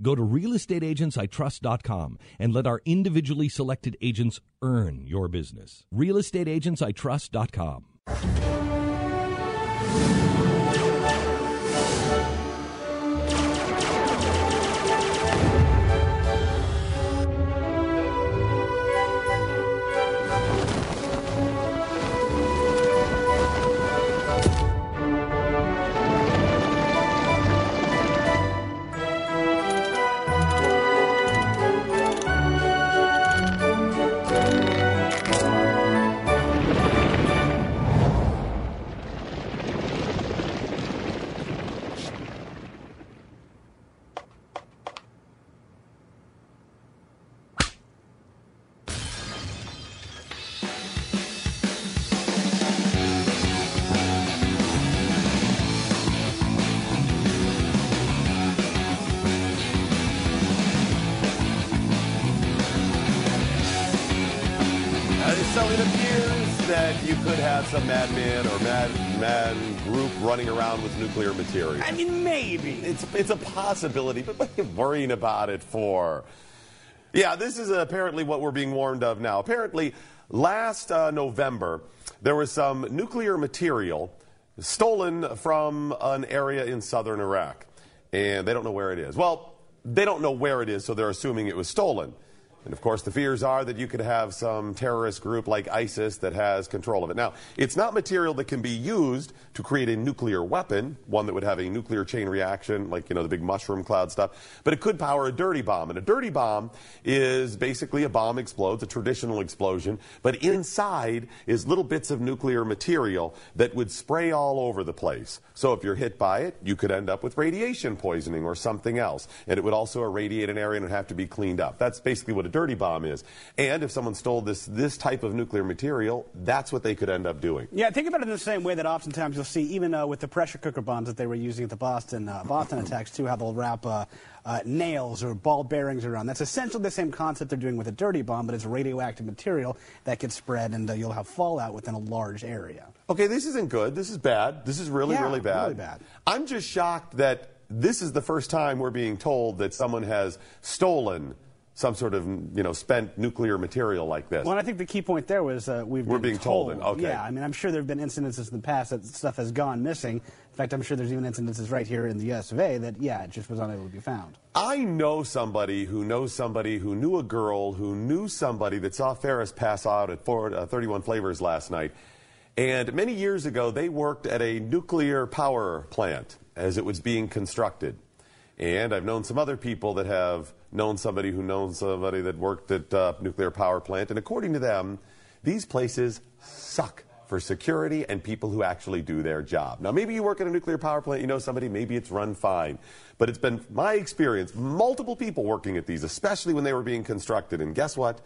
go to realestateagentsitrust.com and let our individually selected agents earn your business. realestateagentsitrust.com. nuclear material. I mean, maybe. It's it's a possibility, but what are you worrying about it for? Yeah, this is apparently what we're being warned of now. Apparently, last uh, November, there was some nuclear material stolen from an area in southern Iraq, and they don't know where it is. Well, they don't know where it is, so they're assuming it was stolen. And of course, the fears are that you could have some terrorist group like ISIS that has control of it. Now, it's not material that can be used to create a nuclear weapon, one that would have a nuclear chain reaction, like, you know, the big mushroom cloud stuff, but it could power a dirty bomb. And a dirty bomb is basically a bomb explodes, a traditional explosion, but inside is little bits of nuclear material that would spray all over the place. So if you're hit by it, you could end up with radiation poisoning or something else. And it would also irradiate an area and have to be cleaned up. That's basically what a dirty bomb is. And if someone stole this, this type of nuclear material, that's what they could end up doing. Yeah, think about it in the same way that oftentimes you'll see, even uh, with the pressure cooker bombs that they were using at the Boston uh, Boston attacks too, how they'll wrap uh, uh, nails or ball bearings around. That's essentially the same concept they're doing with a dirty bomb, but it's radioactive material that gets spread, and uh, you'll have fallout within a large area. Okay, this isn't good. This is bad. This is really, Yeah, really bad. really bad. I'm just shocked that this is the first time we're being told that someone has stolen some sort of, you know, spent nuclear material like this. Well, I think the key point there was uh, we've We're been being told it, okay. Yeah, I mean, I'm sure there have been incidences in the past that stuff has gone missing. In fact, I'm sure there's even incidences right here in the U.S. of A. that, yeah, it just was unable to be found. I know somebody who knows somebody who knew a girl who knew somebody that saw Ferris pass out at Ford, uh, 31 Flavors last night. And many years ago, they worked at a nuclear power plant as it was being constructed. And I've known some other people that have known somebody who knows somebody that worked at a nuclear power plant. And according to them, these places suck for security and people who actually do their job. Now, maybe you work at a nuclear power plant, you know somebody, maybe it's run fine. But it's been my experience, multiple people working at these, especially when they were being constructed. And guess what?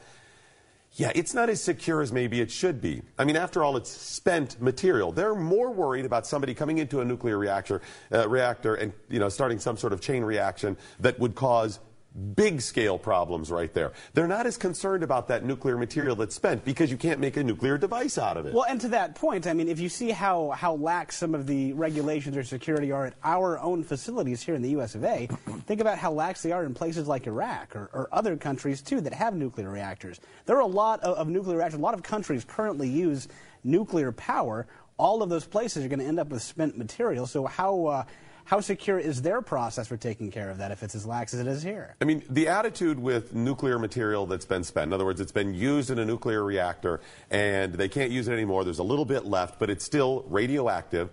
Yeah, it's not as secure as maybe it should be. I mean, after all, it's spent material. They're more worried about somebody coming into a nuclear reactor, uh, reactor and you know starting some sort of chain reaction that would cause big scale problems right there. They're not as concerned about that nuclear material that's spent because you can't make a nuclear device out of it. Well, and to that point, I mean, if you see how, how lax some of the regulations or security are at our own facilities here in the U.S. of A., think about how lax they are in places like Iraq or, or other countries, too, that have nuclear reactors. There are a lot of, of nuclear reactors. A lot of countries currently use nuclear power. All of those places are going to end up with spent material. So how... Uh, how secure is their process for taking care of that if it's as lax as it is here? I mean, the attitude with nuclear material that's been spent, in other words, it's been used in a nuclear reactor and they can't use it anymore. There's a little bit left, but it's still radioactive.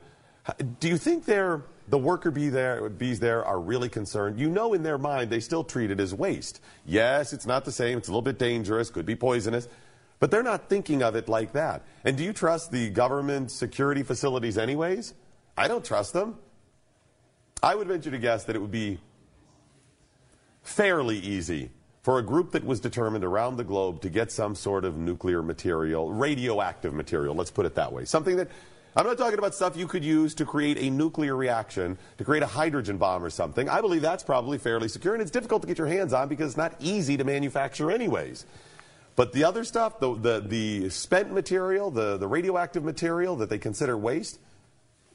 Do you think they're, the worker bee there, bees there are really concerned? You know, in their mind, they still treat it as waste. Yes, it's not the same. It's a little bit dangerous, could be poisonous. But they're not thinking of it like that. And do you trust the government security facilities, anyways? I don't trust them. I would venture to guess that it would be fairly easy for a group that was determined around the globe to get some sort of nuclear material, radioactive material, let's put it that way. Something that, I'm not talking about stuff you could use to create a nuclear reaction, to create a hydrogen bomb or something. I believe that's probably fairly secure, and it's difficult to get your hands on because it's not easy to manufacture, anyways. But the other stuff, the, the, the spent material, the, the radioactive material that they consider waste,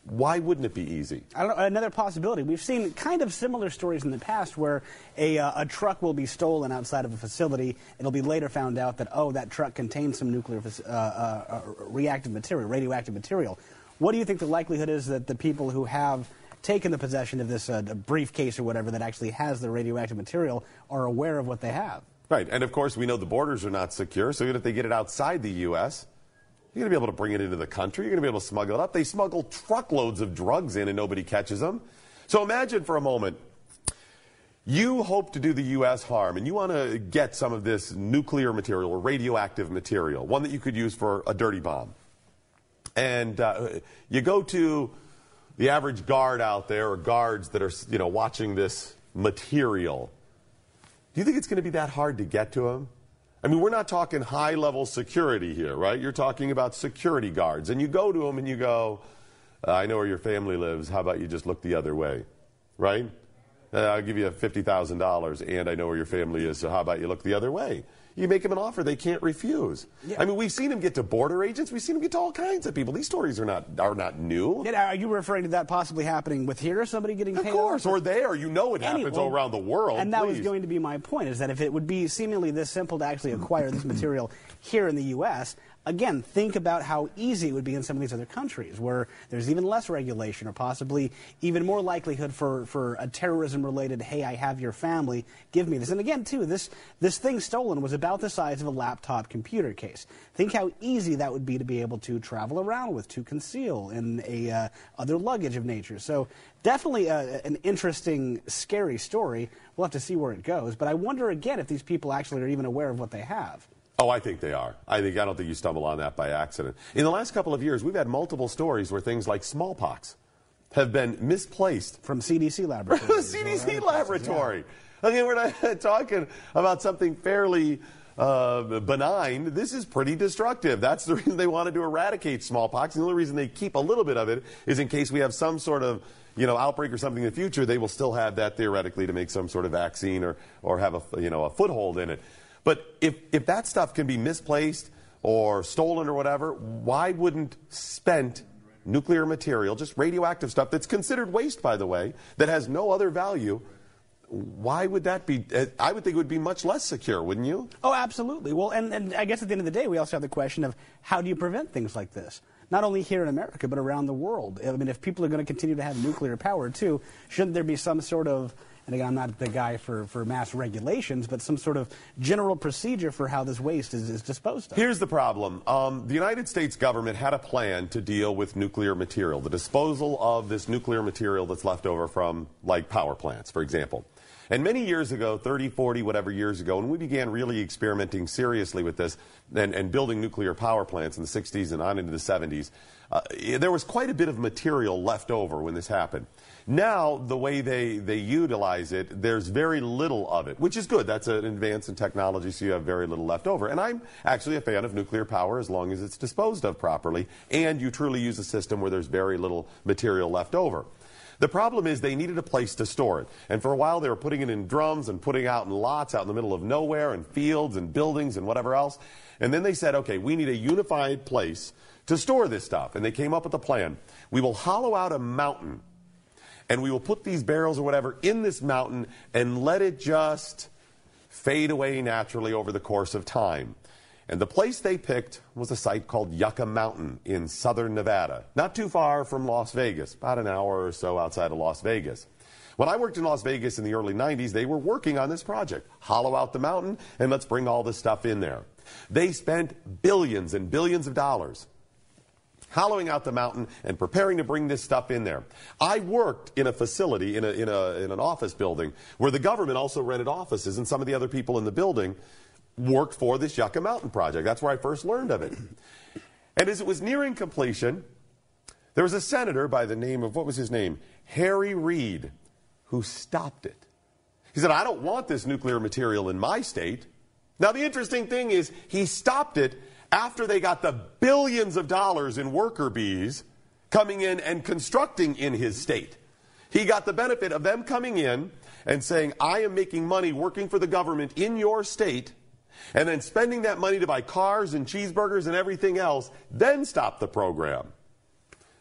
why wouldn't it be easy? I don't know, another possibility. We've seen kind of similar stories in the past where a, uh, a truck will be stolen outside of a facility. It'll be later found out that, oh, that truck contains some nuclear uh, uh, uh, reactive material, radioactive material. What do you think the likelihood is that the people who have taken the possession of this uh, briefcase or whatever that actually has the radioactive material are aware of what they have? Right, and of course we know the borders are not secure, so even if they get it outside the U.S., you're going to be able to bring it into the country. You're going to be able to smuggle it up. They smuggle truckloads of drugs in and nobody catches them. So imagine for a moment you hope to do the U.S. harm and you want to get some of this nuclear material or radioactive material, one that you could use for a dirty bomb. And uh, you go to the average guard out there or guards that are you know, watching this material do you think it's going to be that hard to get to them? I mean, we're not talking high level security here, right? You're talking about security guards. And you go to them and you go, uh, I know where your family lives. How about you just look the other way, right? Uh, I'll give you $50,000 and I know where your family is, so how about you look the other way? You make them an offer they can't refuse. Yeah. I mean, we've seen them get to border agents. We've seen them get to all kinds of people. These stories are not are not new. Yeah, are you referring to that possibly happening with here? Somebody getting of paid? Of course, off? or there. You know it happens all around the world. And that please. was going to be my point: is that if it would be seemingly this simple to actually acquire this material here in the U.S., again, think about how easy it would be in some of these other countries where there's even less regulation or possibly even more likelihood for, for a terrorism related, hey, I have your family, give me this. And again, too, this, this thing stolen was about the size of a laptop computer case. Think how easy that would be to be able to travel around with, to conceal in a uh, other luggage of nature. So definitely a, an interesting, scary story. We'll have to see where it goes. But I wonder again if these people actually are even aware of what they have. Oh, I think they are. I think I don't think you stumble on that by accident. In the last couple of years, we've had multiple stories where things like smallpox have been misplaced from CDC laboratory. CDC laboratory. Yeah. Okay, we're not talking about something fairly uh, benign. This is pretty destructive. That's the reason they wanted to eradicate smallpox. The only reason they keep a little bit of it is in case we have some sort of you know, outbreak or something in the future, they will still have that theoretically to make some sort of vaccine or, or have a, you know, a foothold in it. But if, if that stuff can be misplaced or stolen or whatever, why wouldn't spent nuclear material, just radioactive stuff that's considered waste, by the way, that has no other value, why would that be? Eh, I would think it would be much less secure, wouldn't you? Oh, absolutely. Well, and, and I guess at the end of the day, we also have the question of how do you prevent things like this? Not only here in America, but around the world. I mean, if people are going to continue to have nuclear power, too, shouldn't there be some sort of and again, I'm not the guy for, for mass regulations, but some sort of general procedure for how this waste is, is disposed of. Here's the problem. Um, the United States government had a plan to deal with nuclear material, the disposal of this nuclear material that's left over from, like, power plants, for example. And many years ago, 30, 40, whatever years ago, when we began really experimenting seriously with this and, and building nuclear power plants in the 60s and on into the 70s, uh, there was quite a bit of material left over when this happened. Now, the way they, they utilize it, there's very little of it, which is good. That's an advance in technology, so you have very little left over. And I'm actually a fan of nuclear power as long as it's disposed of properly and you truly use a system where there's very little material left over. The problem is they needed a place to store it. And for a while they were putting it in drums and putting out in lots out in the middle of nowhere and fields and buildings and whatever else. And then they said, okay, we need a unified place to store this stuff. And they came up with a plan. We will hollow out a mountain and we will put these barrels or whatever in this mountain and let it just fade away naturally over the course of time. And the place they picked was a site called Yucca Mountain in southern Nevada, not too far from Las Vegas, about an hour or so outside of Las Vegas. When I worked in Las Vegas in the early 90s, they were working on this project. Hollow out the mountain and let's bring all this stuff in there. They spent billions and billions of dollars hollowing out the mountain and preparing to bring this stuff in there. I worked in a facility, in, a, in, a, in an office building, where the government also rented offices, and some of the other people in the building worked for this Yucca Mountain project. That's where I first learned of it. And as it was nearing completion, there was a senator by the name of, what was his name? Harry Reid, who stopped it. He said, I don't want this nuclear material in my state. Now, the interesting thing is, he stopped it after they got the billions of dollars in worker bees coming in and constructing in his state. He got the benefit of them coming in and saying, I am making money working for the government in your state, and then spending that money to buy cars and cheeseburgers and everything else, then stop the program.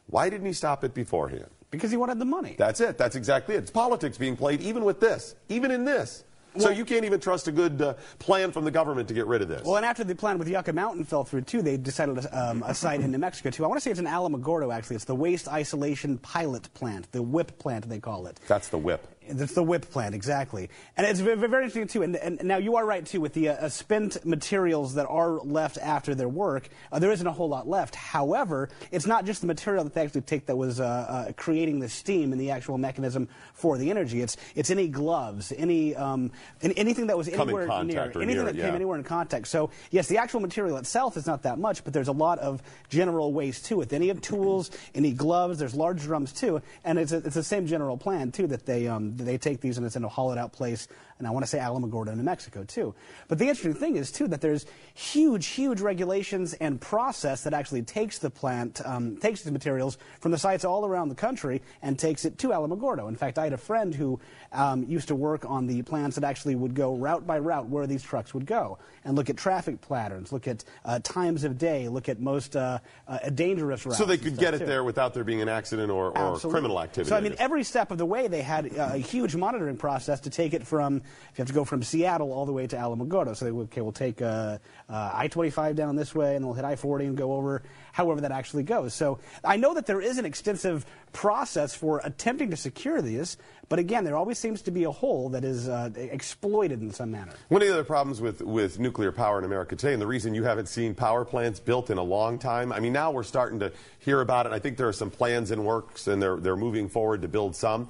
Why didn't he stop it beforehand? Because he wanted the money. That's it. That's exactly it. It's politics being played even with this, even in this. So you can't even trust a good uh, plan from the government to get rid of this. Well, and after the plan with Yucca Mountain fell through too, they decided um, a site in New Mexico too. I want to say it's in Alamogordo actually. It's the Waste Isolation Pilot Plant, the WIPP plant they call it. That's the whip. It's the whip plant, exactly. And it's very, very interesting, too. And, and, now you are right, too, with the uh, spent materials that are left after their work. Uh, there isn't a whole lot left. However, it's not just the material that they actually take that was uh, uh creating the steam and the actual mechanism for the energy. It's, it's any gloves, any, um, anything that was anywhere near, anything near that it, came anywhere in contact. So, yes, the actual material itself is not that much, but there's a lot of general waste, too. With any of tools, any gloves, there's large drums, too. And it's, a, it's the same general plan, too, that they, um, they take these and it's in a hollowed out place, and I want to say Alamogordo, New Mexico, too. But the interesting thing is, too, that there's huge, huge regulations and process that actually takes the plant, um, takes the materials from the sites all around the country and takes it to Alamogordo. In fact, I had a friend who um, used to work on the plants that actually would go route by route where these trucks would go and look at traffic patterns, look at uh, times of day, look at most uh, uh, dangerous routes. So they could get it too. there without there being an accident or, or criminal activity. So I mean, every step of the way, they had uh, huge monitoring process to take it from. If you have to go from Seattle all the way to Alamogordo, so they okay, we'll take uh, uh, I-25 down this way, and we'll hit I-40 and go over. However, that actually goes. So I know that there is an extensive process for attempting to secure these, but again, there always seems to be a hole that is uh, exploited in some manner. One of the other problems with, with nuclear power in America today, and the reason you haven't seen power plants built in a long time, I mean, now we're starting to hear about it. I think there are some plans in works, and they're, they're moving forward to build some,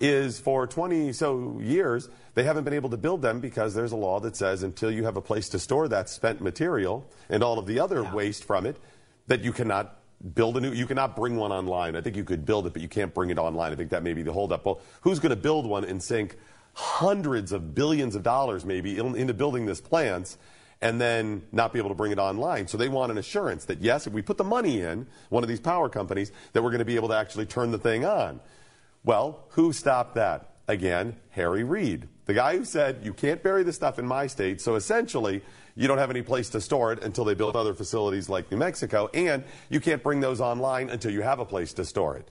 is for 20 so years, they haven't been able to build them because there's a law that says until you have a place to store that spent material and all of the other Yeah. waste from it, that you cannot build a new, you cannot bring one online. I think you could build it, but you can't bring it online. I think that may be the holdup. Well, who's going to build one and sink hundreds of billions of dollars maybe in- into building this plants and then not be able to bring it online? So they want an assurance that yes, if we put the money in, one of these power companies, that we're going to be able to actually turn the thing on. Well, who stopped that? Again, Harry Reid, the guy who said, you can't bury the stuff in my state, so essentially, you don't have any place to store it until they build other facilities like New Mexico, and you can't bring those online until you have a place to store it.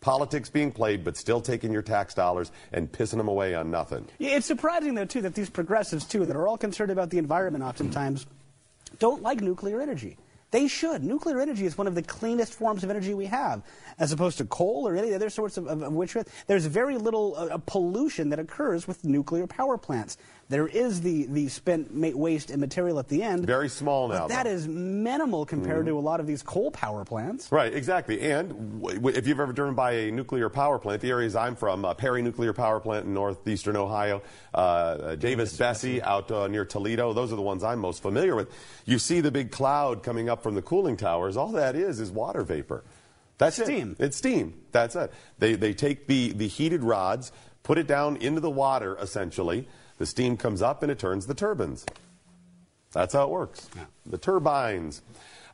Politics being played, but still taking your tax dollars and pissing them away on nothing. It's surprising, though, too, that these progressives, too, that are all concerned about the environment oftentimes, don't like nuclear energy. They should. Nuclear energy is one of the cleanest forms of energy we have, as opposed to coal or any other sorts of, of, of which there's very little uh, pollution that occurs with nuclear power plants. There is the, the spent waste and material at the end. Very small now, But that though. is minimal compared Mm-hmm. to a lot of these coal power plants. Right, exactly. And if you've ever driven by a nuclear power plant, the areas I'm from, uh, Perry Nuclear Power Plant in northeastern Ohio, uh, uh, Davis-Besse out uh, near Toledo, those are the ones I'm most familiar with. You see the big cloud coming up from the cooling towers. All that is is water vapor. That's Steam. It. It's steam. That's it. They, they take the, the heated rods, put it down into the water, essentially. The steam comes up and it turns the turbines. That's how it works. Yeah. The turbines.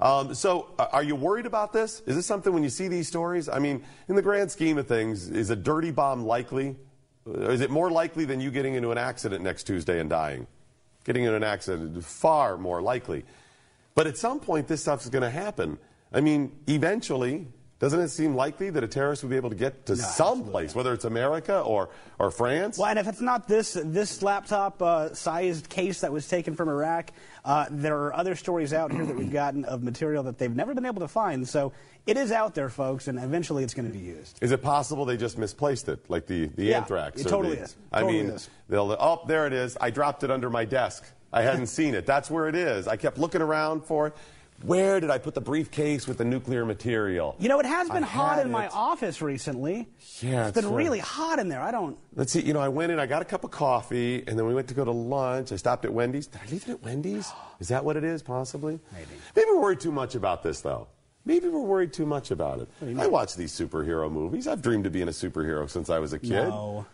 Um, so, are you worried about this? Is this something when you see these stories? I mean, in the grand scheme of things, is a dirty bomb likely? Is it more likely than you getting into an accident next Tuesday and dying? Getting into an accident is far more likely. But at some point, this stuff is going to happen. I mean, eventually, doesn't it seem likely that a terrorist would be able to get to some place, whether it's America or, or France? Well, and if it's not this this laptop uh, sized case that was taken from Iraq, uh, there are other stories out here that we've gotten of material that they've never been able to find. So it is out there, folks, and eventually it's going to be used. Is it possible they just misplaced it, like the, the Yeah, anthrax? it totally the- is. I Totally mean, is. they'll oh there it is. I dropped it under my desk. I hadn't seen it. That's where it is. I kept looking around for it. Where did I put the briefcase with the nuclear material? You know, it has been I hot in my office recently. Yeah, it's been it's, uh, really hot in there. I don't. Let's see. You know, I went in. I got a cup of coffee, and then we went to go to lunch. I stopped at Wendy's. Did I leave it at Wendy's? Is that what it is? Possibly. Maybe. Maybe we're worried too much about this, though. Maybe we're worried too much about it. I watch these superhero movies. I've dreamed of being a superhero since I was a kid. No.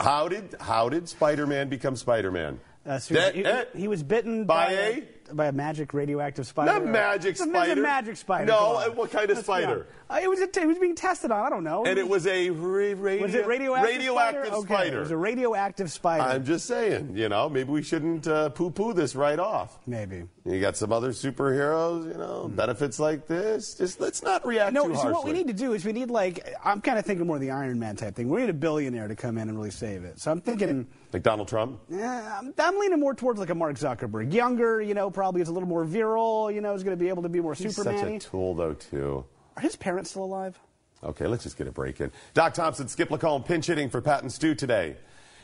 How did how did Spider-Man become Spider-Man? Uh, so That- he, he was bitten by by, a- by a magic radioactive spider. Not magic It's a- spider. A magic spider. No, uh, what kind of Let's spider? Uh, it was a t- it was being tested on. I don't know. and it was a ra- radio, was it radioactive, radioactive spider? Okay. It was a radioactive spider. I'm just saying, you know, maybe we shouldn't uh, poo-poo this right off. Maybe. You got some other superheroes, you know, benefits like this. Just let's not react to it. No, so harshly. what we need to do is we need like I'm kind of thinking more of the Iron Man type thing. We need a billionaire to come in and really save it. So I'm thinking, like Donald Trump. eh, I'm, I'm leaning more towards like a Mark Zuckerberg, younger, you know, probably is a little more virile, you know, is going to be able to be more He's Superman. such a tool, though, too. Are his parents still alive? Okay, let's just get a break in. Doc Thompson, Skip Lacombe, pinch hitting for Pat and Stu today.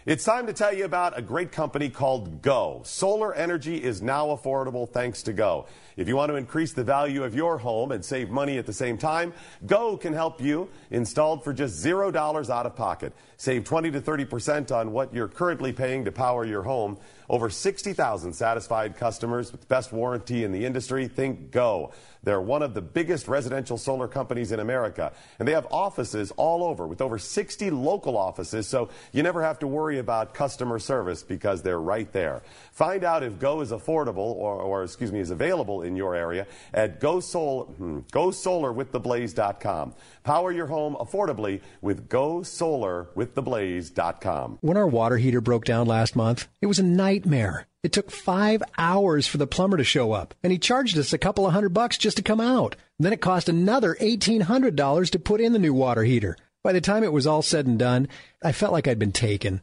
It's time to tell you about a great company called Go. Solar energy is now affordable thanks to Go. If you want to increase the value of your home and save money at the same time, Go can help you installed for just $0 out of pocket. Save 20 to 30% on what you're currently paying to power your home. Over 60,000 satisfied customers with the best warranty in the industry. Think Go. They're one of the biggest residential solar companies in America, and they have offices all over with over 60 local offices, so you never have to worry about customer service because they're right there. Find out if Go is affordable or, or excuse me, is available in your area at Go Solar, hmm, GoSolarWithTheBlaze.com. Power your home affordably with GoSolarWithTheBlaze.com. When our water heater broke down last month, it was a nightmare. It took five hours for the plumber to show up, and he charged us a couple of hundred bucks just to come out. Then it cost another $1,800 to put in the new water heater. By the time it was all said and done, I felt like I'd been taken.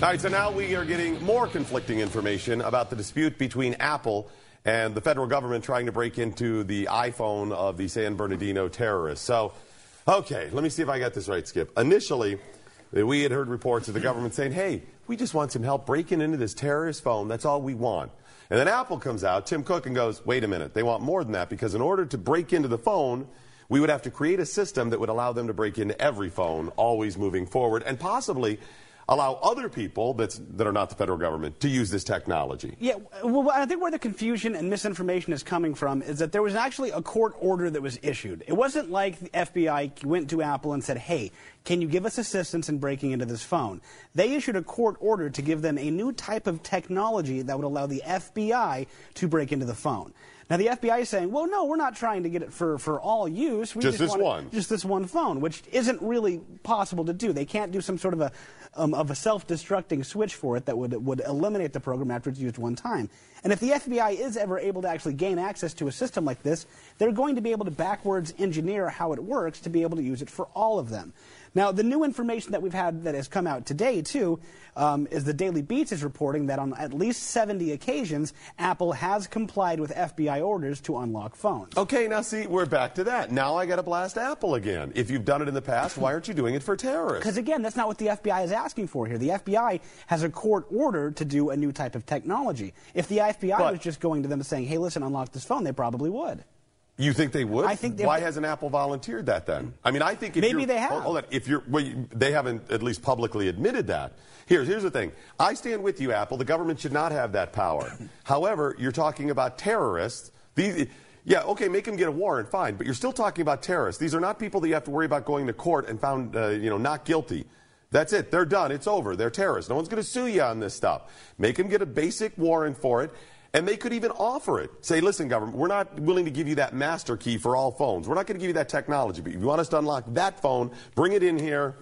All right, so now we are getting more conflicting information about the dispute between Apple and the federal government trying to break into the iPhone of the San Bernardino terrorists. So, okay, let me see if I got this right, Skip. Initially, eh, we had heard reports of the government saying, hey, we just want some help breaking into this terrorist phone. That's all we want. And then Apple comes out, Tim Cook, and goes, wait a minute, they want more than that because in order to break into the phone, we would have to create a system that would allow them to break into every phone, always moving forward, and possibly allow other people that's, that are not the federal government to use this technology. Yeah, well, I think where the confusion and misinformation is coming from is that there was actually a court order that was issued. It wasn't like the FBI went to Apple and said, hey, can you give us assistance in breaking into this phone? They issued a court order to give them a new type of technology that would allow the FBI to break into the phone. Now, the FBI is saying, well, no, we're not trying to get it for, for all use. We Just this want one. Just this one phone, which isn't really possible to do. They can't do some sort of a, um, of a self-destructing switch for it that would, would eliminate the program after it's used one time. And if the FBI is ever able to actually gain access to a system like this, they're going to be able to backwards engineer how it works to be able to use it for all of them. Now, the new information that we've had that has come out today, too, um, is the Daily Beast is reporting that on at least 70 occasions, Apple has complied with FBI orders to unlock phones. Okay, now see, we're back to that. Now I got to blast Apple again. If you've done it in the past, why aren't you doing it for terrorists? Because again, that's not what the FBI is asking for here. The FBI has a court order to do a new type of technology. If the FBI But- was just going to them and saying, "Hey, listen, unlock this phone," they probably would. You think they would? I think they- Why hasn't Apple volunteered that then? I mean, I think if Maybe they have. Hold, hold on. If you're, well, you, they haven't at least publicly admitted that. Here's here's the thing. I stand with you, Apple. The government should not have that power. However, you're talking about terrorists. These. Yeah, okay, make them get a warrant, fine, but you're still talking about terrorists. These are not people that you have to worry about going to court and found, uh, you know, not guilty. That's it. They're done. It's over. They're terrorists. No one's going to sue you on this stuff. Make them get a basic warrant for it. And they could even offer it. Say, listen, government, we're not willing to give you that master key for all phones. We're not going to give you that technology. But if you want us to unlock that phone, bring it in here.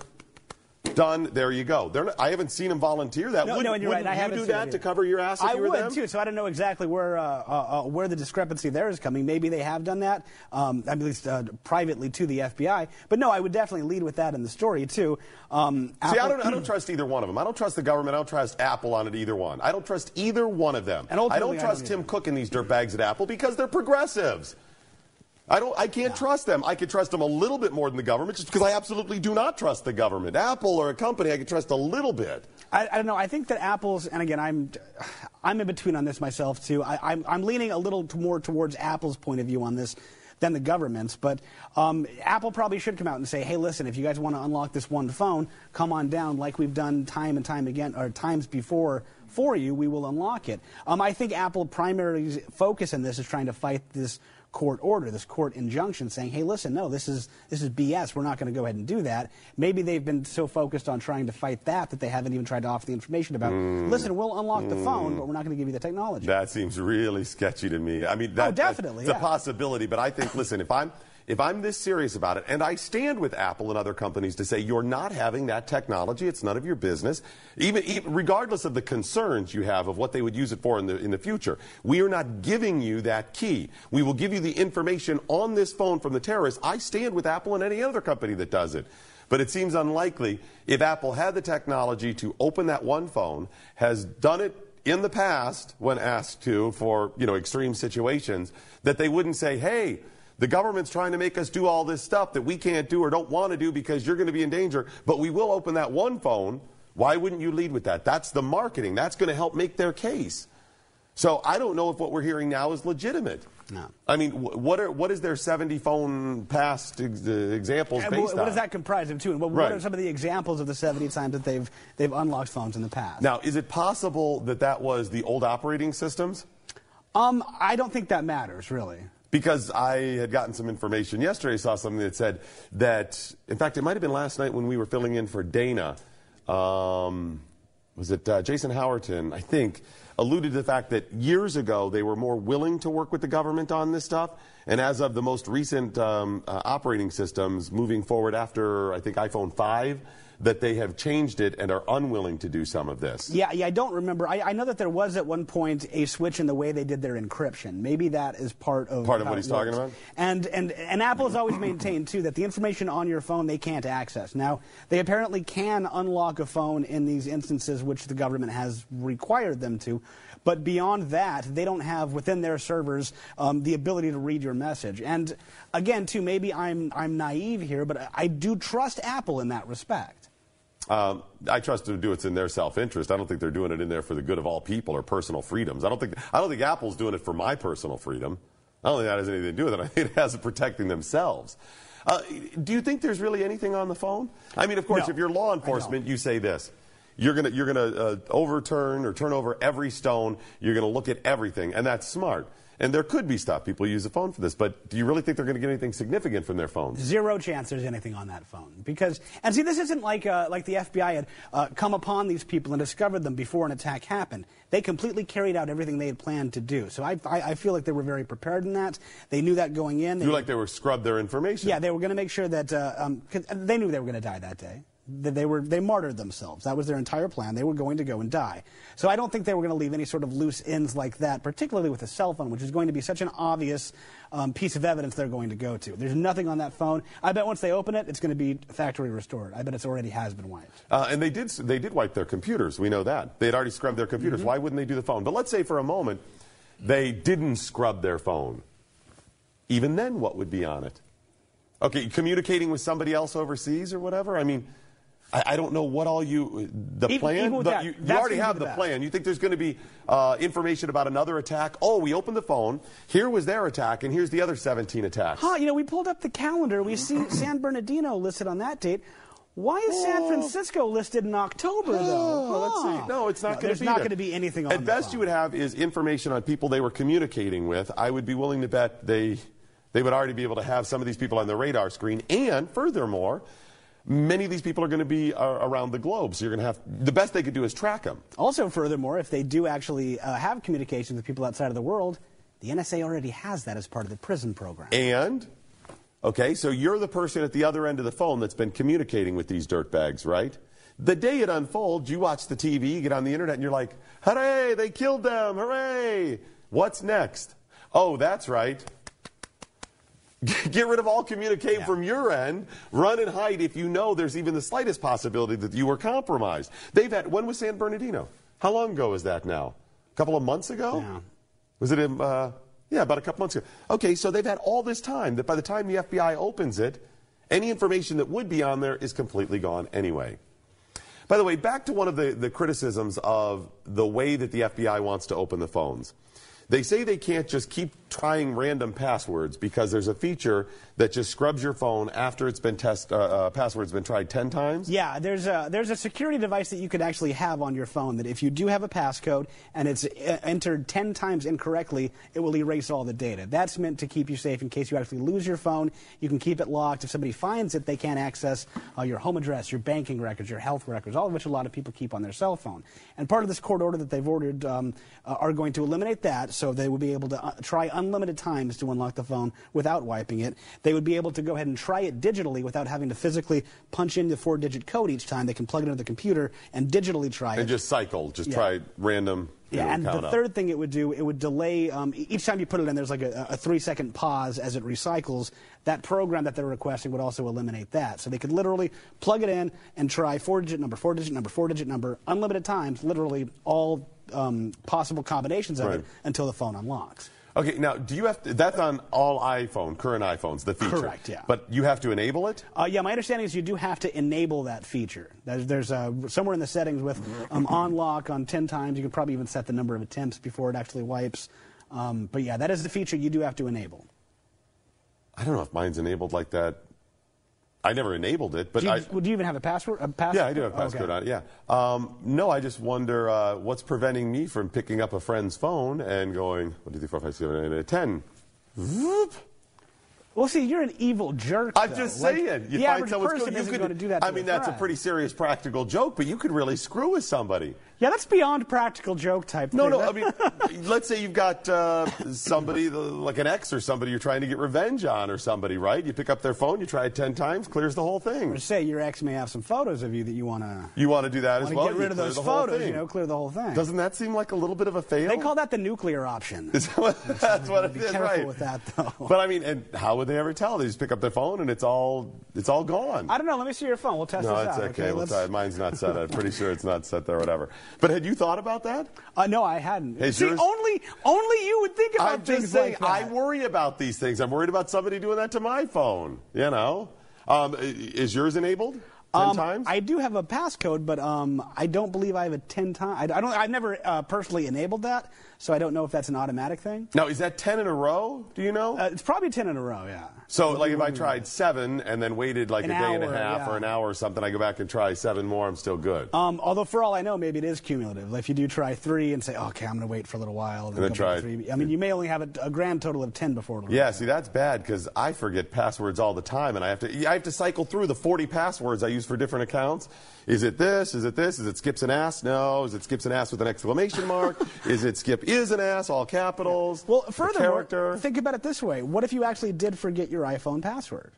Done. There you go. They're not, I haven't seen them volunteer that. No, Would, no, and you're right. I you haven't do that to cover your ass if I you were would too. So I don't know exactly where uh, uh, uh, where the discrepancy there is coming. Maybe they have done that, um, at least uh, privately to the FBI. But no, I would definitely lead with that in the story too. Um, See, I don't, I don't trust either one of them. I don't trust the government. I don't trust Apple on it either one. I don't trust either one of them. And I don't I trust don't Tim. Cook and these dirtbags at Apple because they're progressives. I don't. I can't trust them. I could trust them a little bit more than the government, just because I absolutely do not trust the government. Apple or a company, I could trust a little bit. I, I don't know. I think that Apple's, and again, I'm, I'm in between on this myself too. I, I'm, I'm leaning a little more towards Apple's point of view on this than the government's. But um, Apple probably should come out and say, "Hey, listen, if you guys want to unlock this one phone, come on down, like we've done time and time again, or times before." For you, we will unlock it. Um, I think Apple primarily focus in this is trying to fight this court order, this court injunction saying, hey, listen, no, this is, this is BS. We're not going to go ahead and do that. Maybe they've been so focused on trying to fight that that they haven't even tried to offer the information about, mm. listen, we'll unlock the phone, mm. but we're not going to give you the technology. That seems really sketchy to me. I mean, oh, that, Oh, definitely, It's yeah. a possibility, but I think, listen, if I'm if I'm this serious about it, and I stand with Apple and other companies to say you're not having that technology, it's none of your business, even, even regardless of the concerns you have of what they would use it for in the in the future, we are not giving you that key. We will give you the information on this phone from the terrorists. I stand with Apple and any other company that does it. But it seems unlikely if Apple had the technology to open that one phone, has done it in the past when asked to for you know extreme situations, that they wouldn't say, "Hey, the government's trying to make us do all this stuff that we can't do or don't want to do because you're going to be in danger, but we will open that one phone." Why wouldn't you lead with that? That's the marketing. That's going to help make their case. So I don't know if what we're hearing now is legitimate. No. I mean, what are what is their 70 phone past ex- uh, examples And based what, what does that comprise of too? And what, what are some of the examples of the 70 times that they've they've unlocked phones in the past? Now, is it possible that that was the old operating systems? um, I don't think that matters really. Because I had gotten some information yesterday, saw something that said that, in fact, it might have been last night when we were filling in for Dana. Um, was it uh, Jason Howerton, I think, alluded to the fact that years ago they were more willing to work with the government on this stuff. And as of the most recent um, uh, operating systems moving forward after, I think, iPhone 5, that they have changed it and are unwilling to do some of this. Yeah, yeah, I don't remember. I, I know that there was at one point a switch in the way they did their encryption. Maybe that is part of Part of what he's talking about? And and and Apple has always maintained too that the information on your phone they can't access. Now they apparently can unlock a phone in these instances which the government has required them to. But beyond that, they don't have within their servers um, the ability to read your message. And again, too, maybe I'm I'm naive here, but I do trust Apple in that respect. Um, I trust them to do it in their self-interest. I don't think they're doing it in there for the good of all people or personal freedoms. I don't think I don't think Apple's doing it for my personal freedom. I don't think that has anything to do with it. I think it has protecting themselves. Uh, do you think there's really anything on the phone? I mean, of course, No, if you're law enforcement, you say this. You're gonna you're gonna uh, overturn or turn over every stone. You're gonna look at everything, and that's smart. And there could be stuff people use a phone for this, but do you really think they're going to get anything significant from their phones? Zero chance there's anything on that phone because and see this isn't like uh, like the FBI had uh, come upon these people and discovered them before an attack happened. They completely carried out everything they had planned to do. So I, I, I feel like they were very prepared in that. They knew that going in. They, You like they were scrubbed their information? yeah, they were going to make sure that uh, um, 'cause they knew they were going to die that day. They were they martyred themselves. That was their entire plan. They were going to go and die. So I don't think they were going to leave any sort of loose ends like that, particularly with a cell phone, which is going to be such an obvious um, piece of evidence they're going to go to. There's nothing on that phone. I bet once they open it, it's going to be factory restored. I bet it's already has been wiped. Uh, and they did, they did wipe their computers. We know that. They had already scrubbed their computers. Mm-hmm. Why wouldn't they do the phone? But let's say for a moment they didn't scrub their phone. Even then, what would be on it? Okay, communicating with somebody else overseas or whatever? I mean, I, I don't know what all you. The Even- plan? even the- that, you you already have the the plan. You think there's going to be uh, information about another attack? Oh, we opened the phone. Here was their attack, and here's the other 17 attacks. Huh, you know, we pulled up the calendar. We see San Bernardino listed on that date. Why is San Oh. Francisco listed in October, though? Oh, let's see. No, it's not going to There's be not going to be anything on At best, phone. you would have is information on people they were communicating with. I would be willing to bet they they would already be able to have some of these people on their radar screen. And furthermore, many of these people are going to be uh, around the globe, so you're going to have the best they could do is track them. Also, furthermore, if they do actually uh, have communications with people outside of the world, the NSA already has that as part of the PRISM program. And okay, so you're the person at the other end of the phone that's been communicating with these dirtbags, right? The day it unfolds, you watch the TV, you get on the internet, and you're like, hooray, they killed them, hooray. What's next? Oh, that's right. Get rid of all communication from your end. Run and hide if you know there's even the slightest possibility that you were compromised. They've had, when was San Bernardino? How long ago is that now? A couple of months ago? Yeah. Was it, in, uh, yeah, about a couple months ago. Okay, so they've had all this time that by the time the FBI opens it, any information that would be on there is completely gone anyway. By the way, back to one of the, the criticisms of the way that the FBI wants to open the phones. They say they can't just keep trying random passwords because there's a feature that just scrubs your phone after it's been test uh, uh, password's been tried 10 times. Yeah, there's a there's a security device that you could actually have on your phone that if you do have a passcode and it's uh, entered 10 times incorrectly, it will erase all the data. That's meant to keep you safe in case you actually lose your phone. You can keep it locked. If somebody finds it, they can't access uh, your home address, your banking records, your health records, all of which a lot of people keep on their cell phone. And part of this court order that they've ordered um, uh, are going to eliminate that, so they will be able to uh, try unlimited times to unlock the phone without wiping it. They would be able to go ahead and try it digitally without having to physically punch in the four-digit code each time. They can plug it into the computer and digitally try And it. And just cycle, just Yeah. try random. Yeah, and the up. third thing it would do, it would delay, um, each time you put it in, there's like a, a three second pause as it recycles. That program that they're requesting would also eliminate that. So they could literally plug it in and try four digit number, four digit number, four digit number, unlimited times, literally all um, possible combinations of Right. it until the phone unlocks. Okay, now do you have to, that's on all iPhone, current iPhones, the feature. Correct, yeah. But you have to enable it? Uh, yeah, my understanding is you do have to enable that feature. There's, there's uh, somewhere in the settings with um, on lock on 10 times. You can probably even set the number of attempts before it actually wipes. Um, but yeah, that is the feature you do have to enable. I don't know if mine's enabled like that. I never enabled it, but Do you, I, would you even have a password? A pass- yeah, I do have Okay. passcode on it. Yeah. Um, no, I just wonder uh, what's preventing me from picking up a friend's phone and going one, two, three, four, five, six, seven, eight, nine, ten. Whoop. Well, see, you're an evil jerk. I'm though. just Like, saying. You the find average person you isn't could- going to do that. To I mean, a that's a pretty serious practical joke, but you could really screw with somebody. Yeah, that's beyond practical joke type. No, thing. no. I mean, let's say you've got uh, somebody like an ex or somebody you're trying to get revenge on or somebody, right? You pick up their phone, you try it ten times, clears the whole thing. Or say your ex may have some photos of you that you want to. You want to do that as well? get rid of those photos, you know, clear the whole thing. Doesn't that seem like a little bit of a fail? They call that the nuclear option. Is that what- that's what it Be is, careful right? with that, though. But I mean, and how would they ever tell? They just pick up their phone and it's all it's all gone. I don't know. Let me see your phone. We'll test no, this it's out. okay. We'll Let's- Mine's not set. I'm pretty sure it's not set there. Whatever. But had you thought about that? Uh, no, I hadn't. Is See, yours- only only you would think about I'm things just saying. like that. I worry about these things. I'm worried about somebody doing that to my phone. You know. Um, is yours enabled? Ten Um, times. I do have a passcode, but um, I don't believe I have a ten time. I, I don't. I've never uh, personally enabled that, so I don't know if that's an automatic thing. now, is that ten in a row? Do you know? Uh, it's probably ten in a row. Yeah. So, like, if I tried seven and then waited like An a day and a half yeah. or an hour or something, I go back and try seven more. I'm still good. Um, although for all I know, maybe it is cumulative. Like if you do try three and say, okay, I'm going to wait for a little while, and then try three. I mean, you may only have a, a grand total of ten before it'll. Yeah, see that's bad because I forget passwords all the time, and I have to I have to cycle through the 40 passwords I use for different accounts. Is it this? Is it this? Is it skips an ass? No. Is it skips an ass with an exclamation mark? is it skip is an ass? All capitals. Well, The furthermore, character. think about it this way: What if you actually did forget your iPhone password?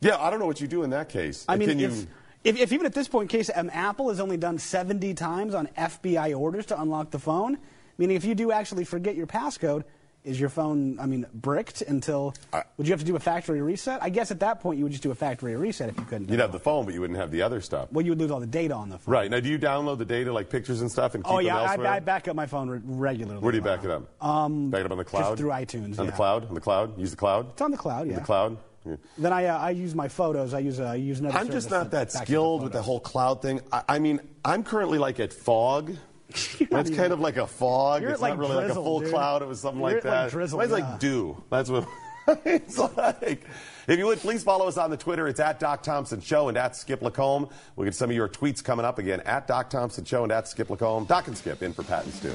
yeah, I don't know what you do in that case. I mean, Can you? if, if, if even at this point, in case um, Apple has only done 70 times on FBI orders to unlock the phone, meaning if you do actually forget your passcode, is your phone, I mean, bricked until? would you have to do a factory reset? I guess at that point you would just do a factory reset if you couldn't. You'd have the phone, but you wouldn't have the other stuff. well, you would lose all the data on the phone. Right now, do you download the data like pictures and stuff and keep it elsewhere? Oh yeah, them I, elsewhere? I back up my phone re- regularly. Where do you back it up? Um, back it up on the cloud? just cloud. through iTunes, On yeah. the cloud. On the cloud. Use the cloud. It's on the cloud, yeah. The cloud. Yeah. Then I, uh, I use my photos. I use uh, I use another. I'm just not that backs the skilled with the whole cloud thing. I, I mean, I'm currently like at fog. That's kind of like a fog. It's like, not really like a drizzle, full dude. cloud. It was something You're like at, like, that. drizzle, Mine's yeah. like dew. That's what it's like. If you would, please follow us on the Twitter. It's at Doc Thompson Show and at Skip Lacombe. We'll get some of your tweets coming up again at Doc Thompson Show and at Skip Lacombe. Doc and Skip in for Pat and Stu.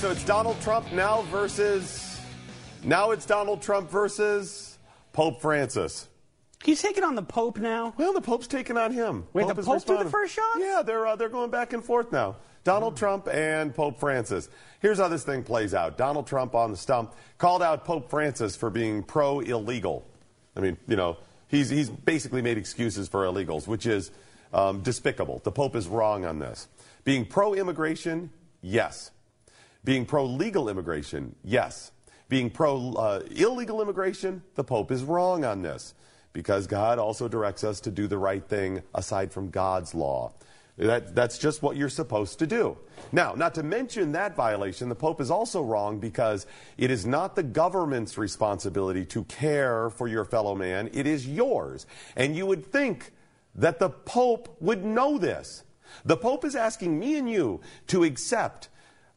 So it's Donald Trump now versus. Now it's Donald Trump versus Pope Francis. He's taking on the Pope now. Well, the Pope's taking on him. Wait, the is Pope threw the first shot? Yeah, they're uh, they're going back and forth now. Donald Trump and Pope Francis. Here's how this thing plays out. Donald Trump on the stump called out Pope Francis for being pro illegal. I mean, you know, he's he's basically made excuses for illegals, which is um, despicable. The Pope is wrong on this. Being pro immigration, yes. Being pro legal immigration, yes. Being pro uh, illegal immigration, the Pope is wrong on this because God also directs us to do the right thing aside from God's law. That, that's just what you're supposed to do. Now, not to mention that violation, the Pope is also wrong because it is not the government's responsibility to care for your fellow man, it is yours. And you would think that the Pope would know this. The Pope is asking me and you to accept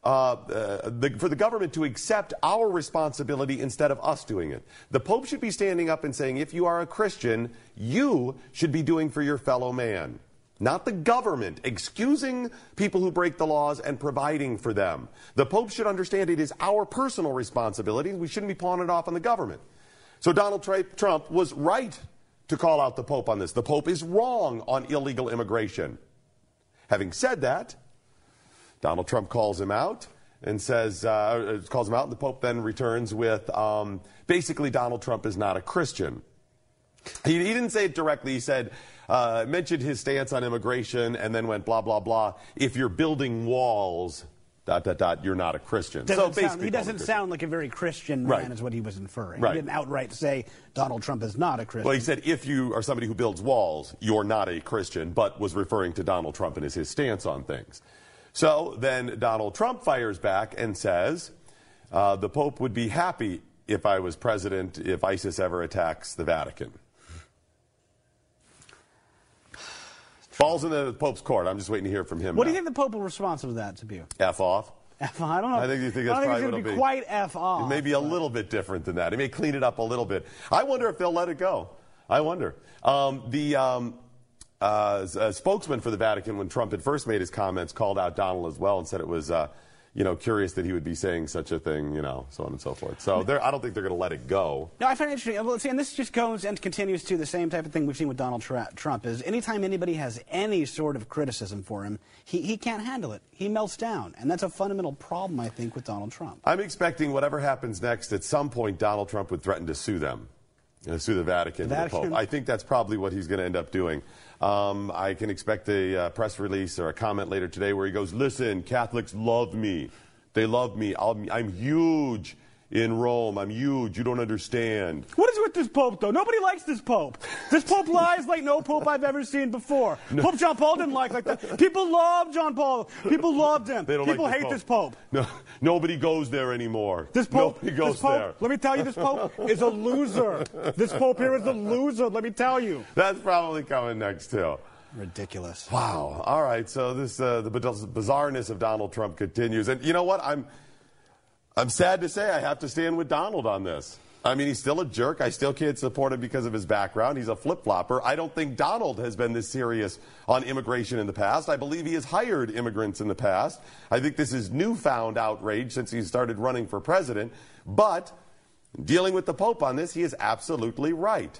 uh, uh, the, for the government to accept our responsibility instead of us doing it. The Pope should be standing up and saying, if you are a Christian, you should be doing for your fellow man. Not the government excusing people who break the laws and providing for them. The Pope should understand it is our personal responsibility. We shouldn't be pawning it off on the government. So Donald Trump was right to call out the Pope on this. The Pope is wrong on illegal immigration. Having said that, Donald Trump calls him out and says, uh, calls him out, and the Pope then returns with um, basically Donald Trump is not a Christian. He, he didn't say it directly. He said, uh, mentioned his stance on immigration and then went blah, blah, blah. If you're building walls, dot, dot, dot, you're not a Christian. Doesn't so basically, sound, he doesn't sound like a very Christian man, Right. is what he was inferring. Right. He didn't outright say Donald Trump is not a Christian. Well, he said if you are somebody who builds walls, you're not a Christian, but was referring to Donald Trump and his, his stance on things. So then Donald Trump fires back and says, uh, the Pope would be happy if I was president if ISIS ever attacks the Vatican. Falls in the Pope's court. I'm just waiting to hear from him. what do you think the Pope will respond to that to be? F off. I don't know. I think you think I that's don't probably think it's going to be be. quite F off. It may be a little bit different than that. He may clean it up a little bit. I wonder if they'll let it go. I wonder. Um, the um, uh, s- uh, spokesman for the Vatican, when Trump had first made his comments, called out Donald as well and said it was, uh, you know, curious that he would be saying such a thing, you know, so on and so forth. So I don't think they're going to let it go. No, I find it interesting. Well, see, and this just goes and continues to the same type of thing we've seen with Donald Tra- Trump. Is anytime anybody has any sort of criticism for him, he, he can't handle it. He melts down, and that's a fundamental problem, I think, with Donald Trump. I'm expecting whatever happens next, at some point, Donald Trump would threaten to sue them, you know, sue the Vatican, The and the Pope. I think that's probably what he's going to end up doing. Um, I can expect a uh, press release or a comment later today where he goes, "Listen, Catholics love me. They love me. I'm, I'm huge in Rome. I'm huge. You don't understand." What is with this Pope, though? Nobody likes this Pope. This Pope lies like no Pope I've ever seen before. Pope John Paul didn't like like that. People love John Paul. People loved him. They don't People like hate the this Pope. No, nobody goes there anymore. This Pope, nobody goes this Pope, there. let me tell you, this Pope is a loser. This Pope here is a loser, let me tell you. That's probably coming next too. Ridiculous. Wow. All right. So this uh, the bizarreness of Donald Trump continues, and you know what? I'm I'm sad to say I have to stand with Donald on this. I mean, he's still a jerk. I still can't support him because of his background. He's a flip flopper. I don't think Donald has been this serious on immigration in the past. I believe he has hired immigrants in the past. I think this is newfound outrage since he started running for president. But dealing with the Pope on this, he is absolutely right.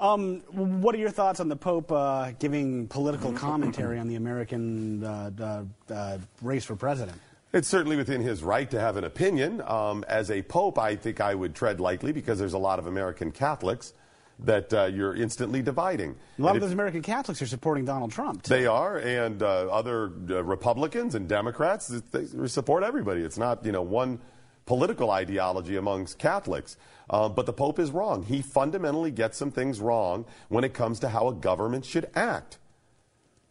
Um, what are your thoughts on the Pope uh, giving political commentary on the American uh, uh, race for president? It's certainly within his right to have an opinion. Um, as a pope, I think I would tread lightly because there's a lot of American Catholics that uh, you're instantly dividing. A lot And of those American Catholics are supporting Donald Trump. too. they are, and uh, other uh, Republicans and Democrats, they support everybody. It's not, you know, one political ideology amongst Catholics. Uh, but the Pope is wrong. He fundamentally gets some things wrong when it comes to how a government should act.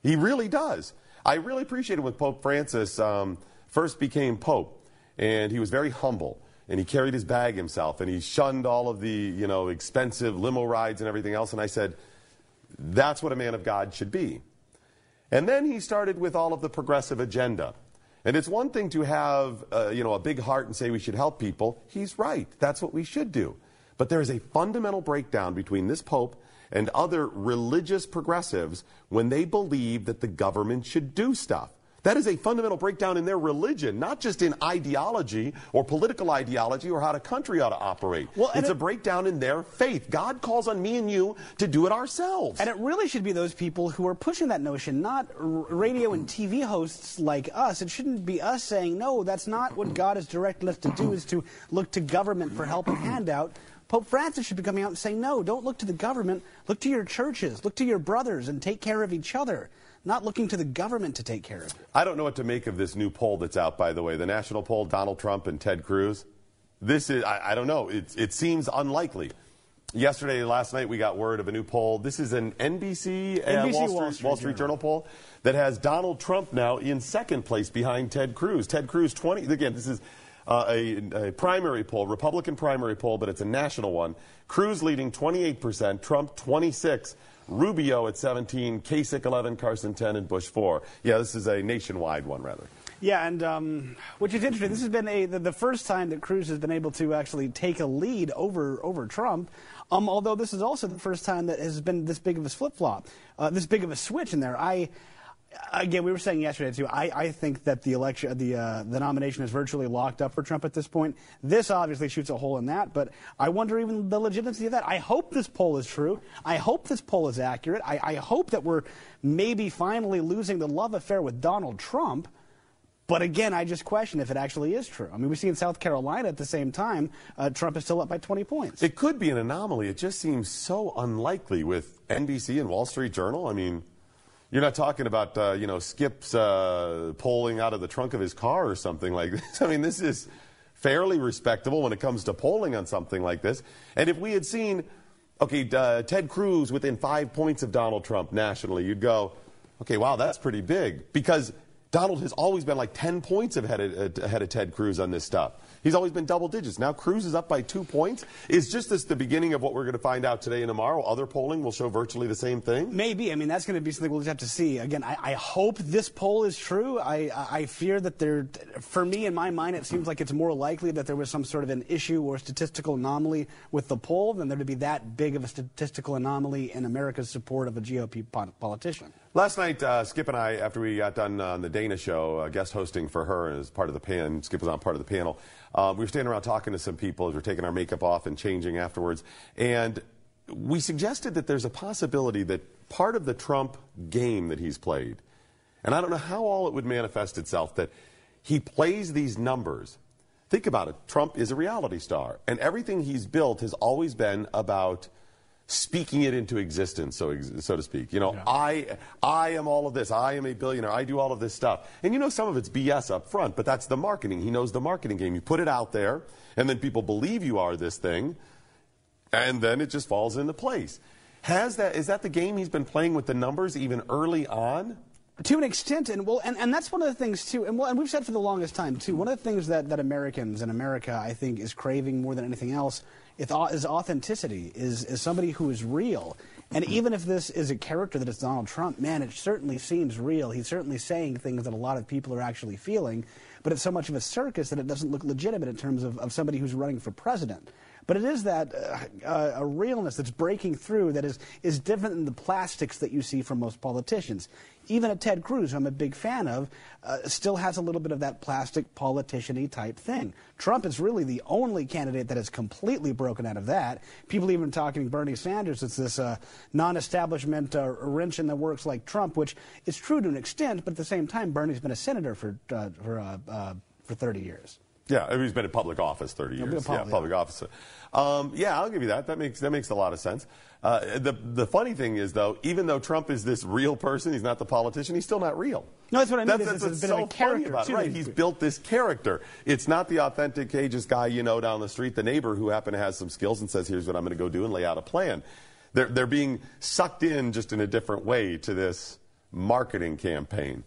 He really does. I really appreciated with Pope Francis um, first became Pope, and he was very humble, and he carried his bag himself, and he shunned all of the you know expensive limo rides and everything else. And I said, that's what a man of God should be. And then he started with all of the progressive agenda. And it's one thing to have, uh, you know, a big heart and say we should help people. He's right. That's what we should do. But there is a fundamental breakdown between this pope and other religious progressives when they believe that the government should do stuff. That is a fundamental breakdown in their religion, not just in ideology or political ideology or how the country ought to operate. Well, it's it- a breakdown in their faith. God calls on me and you to do it ourselves. And it really should be those people who are pushing that notion, not r- radio and TV hosts like us. It shouldn't be us saying, no, that's not what God has directed us to do, is to look to government for help and handout. Pope Francis should be coming out and saying, no, don't look to the government. Look to your churches. Look to your brothers and take care of each other, not looking to the government to take care of you. I don't know what to make of this new poll that's out, by the way. The national poll, Donald Trump and Ted Cruz. This is, I, I don't know. It, it seems unlikely. Yesterday, last night, we got word of a new poll. This is an NBC, uh, NBC Wall, Wall Street, Street Wall Street Journal. Journal poll that has Donald Trump now in second place behind Ted Cruz. Ted Cruz, 20. Again, this is uh, a, a primary poll, Republican primary poll, but it's a national one. Cruz leading 28%, Trump 26, Rubio at 17, Kasich 11, Carson 10, and Bush 4. Yeah, this is a nationwide one, rather. Yeah, and um, which is interesting. This has been a, the, the first time that Cruz has been able to actually take a lead over over Trump. Um, although this is also the first time that has been this big of a flip flop, uh, this big of a switch in there. I again, we were saying yesterday too. I, I think that the election, the uh, the nomination is virtually locked up for Trump at this point. This obviously shoots a hole in that, but I wonder even the legitimacy of that. I hope this poll is true. I hope this poll is accurate. I, I hope that we're maybe finally losing the love affair with Donald Trump. But again, I just question if it actually is true. I mean, we see in South Carolina at the same time, uh, Trump is still up by 20 points. It could be an anomaly. It just seems so unlikely with NBC and Wall Street Journal. I mean, you're not talking about, uh, you know, Skip's uh, polling out of the trunk of his car or something like this. I mean, this is fairly respectable when it comes to polling on something like this. And if we had seen, okay, uh, Ted Cruz within five points of Donald Trump nationally, you'd go, okay, wow, that's pretty big. Because Donald has always been like 10 points ahead of, ahead of Ted Cruz on this stuff. He's always been double digits. Now Cruz is up by two points. Is just this the beginning of what we're going to find out today and tomorrow? Other polling will show virtually the same thing? Maybe. I mean, that's going to be something we'll just have to see. Again, I, I hope this poll is true. I, I fear that there, for me, in my mind, it seems like it's more likely that there was some sort of an issue or statistical anomaly with the poll than there to be that big of a statistical anomaly in America's support of a GOP politician. Last night, uh, Skip and I, after we got done on the Dana show, uh, guest hosting for her as part of the pan, Skip was on part of the panel. Uh, we were standing around talking to some people as we are taking our makeup off and changing afterwards. And we suggested that there's a possibility that part of the Trump game that he's played, and I don't know how all it would manifest itself, that he plays these numbers. Think about it. Trump is a reality star, and everything he's built has always been about speaking it into existence, so so to speak. You know, I I am all of this. I am a billionaire. I do all of this stuff. And you know, some of it's BS up front, but that's the marketing. He knows the marketing game. You put it out there, and then people believe you are this thing, and then it just falls into place. Has that is that the game he's been playing with the numbers even early on? To an extent, and well, and, and that's one of the things too, and well, and we've said for the longest time too. One of the things that, that Americans and America, I think, is craving more than anything else, is, is authenticity. Is is somebody who is real. And mm-hmm. even if this is a character that is Donald Trump, man, it certainly seems real. He's certainly saying things that a lot of people are actually feeling, but it's so much of a circus that it doesn't look legitimate in terms of, of somebody who's running for president. But it is that uh, uh, a realness that's breaking through that is, is different than the plastics that you see from most politicians. Even a Ted Cruz, who I'm a big fan of, uh, still has a little bit of that plastic politician-y type thing. Trump is really the only candidate that has completely broken out of that. People even talking Bernie Sanders, it's this uh, non-establishment uh, wrench in the works like Trump, which is true to an extent, but at the same time, Bernie's been a senator for, uh, for, for 30 years. Yeah, he's been in public office 30 years. public, yeah, public office. Um, yeah, I'll give you that. That makes that makes a lot of sense. Uh, the the funny thing is, though, even though Trump is this real person, he's not the politician. He's still not real. No, that's what I mean. That's, It's- that's it's what's a bit of so a funny about it. Right, he's built this character. It's not the authentic ageist guy you know down the street, the neighbor who happen to have some skills and says, "Here's what I'm going to go do," and lay out a plan. They're they're being sucked in just in a different way to this marketing campaign.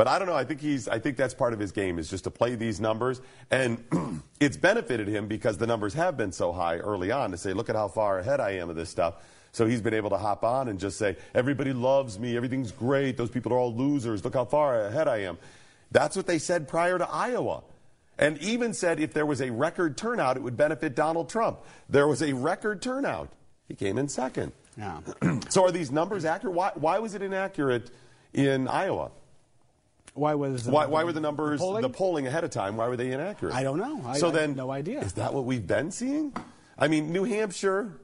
But I don't know. I think he's. I think that's part of his game is just to play these numbers, and it's benefited him because the numbers have been so high early on. To say, look at how far ahead I am of this stuff. So he's been able to hop on and just say, everybody loves me, everything's great, those people are all losers. Look how far ahead I am. That's what they said prior to Iowa. And even said if there was a record turnout, it would benefit Donald Trump. There was a record turnout. He came in second. Yeah. so are these numbers accurate? Why, why was it inaccurate in Iowa? Why was why, why were the numbers, polling? the polling ahead of time, why were they inaccurate? I don't know. I- so I have then, no idea. Is that what we've been seeing? I mean, New Hampshire,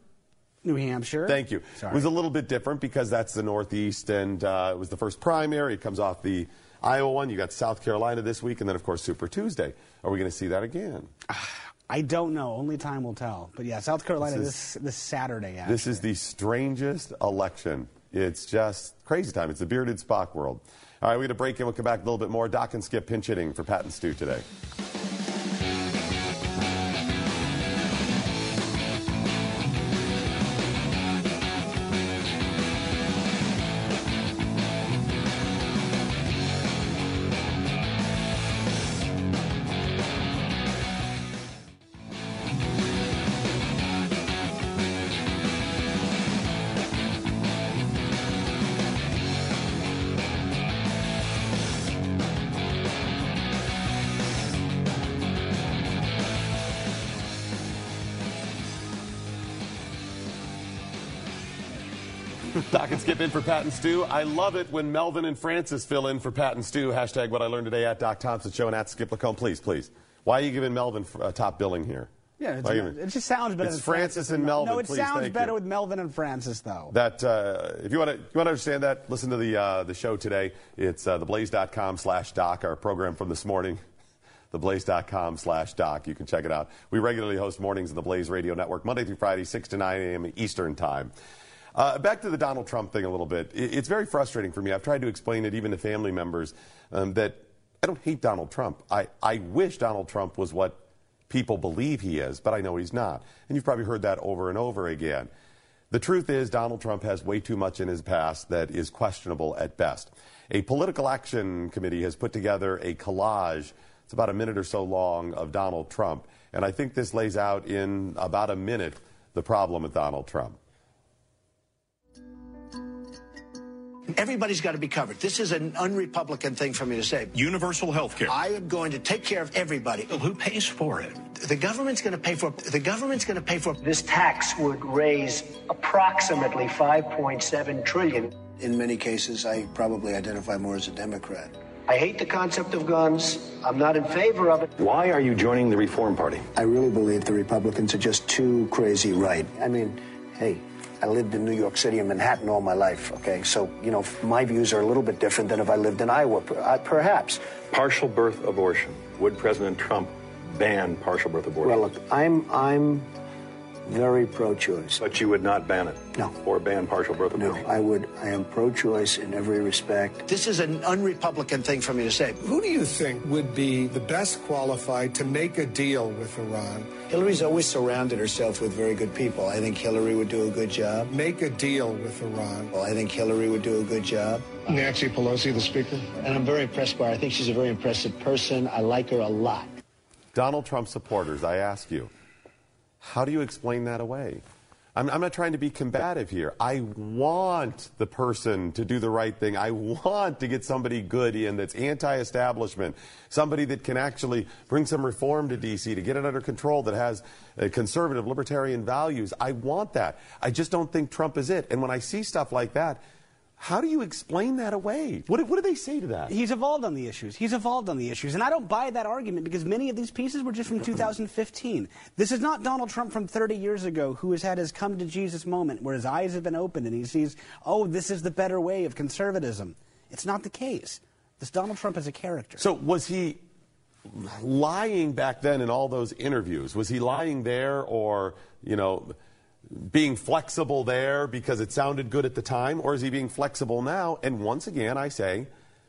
New Hampshire. Thank you. Sorry. It was a little bit different because that's the Northeast, and uh, it was the first primary. It comes off the Iowa one. You got South Carolina this week, and then, of course, Super Tuesday. Are we going to see that again? I don't know. Only time will tell. But yeah, South Carolina This this this, Saturday. Actually. This is the strangest election. It's just crazy time. It's the bearded Spock world. All right, we're going to break and We'll come back a little bit more. Doc and Skip pinch hitting for Pat and Stu today. Doc and Skip in for Pat and Stu. I love it when Melvin and Francis fill in for Pat and Stu. Hashtag what I learned today at Doc Thompson Show and at Skip Lacombe. Please, please. Why are you giving Melvin uh, top billing here? yeah, it just sounds better. It's than Francis and Melvin. No, it please, sounds better you. with Melvin and Francis, though. That uh, if you want to you want to understand that, listen to the uh, the show today. It's uh, theblaze.com slash doc, our program from this morning. Theblaze.com slash doc. You can check it out. We regularly host mornings in the Blaze Radio Network, Monday through Friday, 6 to 9 a.m. Eastern Time. Uh, back to the Donald Trump thing a little bit. It's very frustrating for me. I've tried to explain it even to family members um, that I don't hate Donald Trump. I, I wish Donald Trump was what people believe he is, but I know he's not. And you've probably heard that over and over again. The truth is, Donald Trump has way too much in his past that is questionable at best. A political action committee has put together a collage. It's about a minute or so long of Donald Trump. And I think this lays out in about a minute the problem with Donald Trump. Everybody's got to be covered. This is an unrepublican thing for me to say. Universal health care. I am going to take care of everybody. Who pays for it? The government's going to pay for it. the government's going to pay for This tax would raise approximately 5.7 trillion. In many cases, I probably identify more as a Democrat. I hate the concept of guns. I'm not in favor of it. Why are you joining the Reform Party? I really believe the Republicans are just too crazy right. I mean, hey, I lived in New York City and Manhattan all my life, okay? So, you know, my views are a little bit different than if I lived in Iowa, uh, perhaps. Partial birth abortion. Would President Trump ban partial birth abortion? Well, look, I'm I'm very pro-choice. but you would not ban it? No. Or ban partial birth abortion? No, abortion? I would. I am pro-choice in every respect. This is an unrepublican thing for me to say. Who do you think would be the best qualified to make a deal with Iran? Hillary's always surrounded herself with very good people. I think Hillary would do a good job. Make a deal with Iran? Well, I think Hillary would do a good job. Nancy Pelosi, the speaker? And I'm very impressed by her. I think she's a very impressive person. I like her a lot. Donald Trump supporters, I ask you, how do you explain that away? I'm, I'm not trying to be combative here. I want the person to do the right thing. I want to get somebody good in that's anti establishment, somebody that can actually bring some reform to D.C., to get it under control, that has uh, conservative, libertarian values. I want that. I just don't think Trump is it. And when I see stuff like that, how do you explain that away? What, do- what do they say to that? He's evolved on the issues. He's evolved on the issues. And I don't buy that argument because many of these pieces were just from 2015. This is not Donald Trump from 30 years ago who has had his come to Jesus moment where his eyes have been opened and he sees, oh, this is the better way of conservatism. It's not the case. This Donald Trump is a character. So was he lying back then in all those interviews? Was he lying there or, you know, being flexible there because it sounded good at the time? Or is he being flexible now? And once again, I say,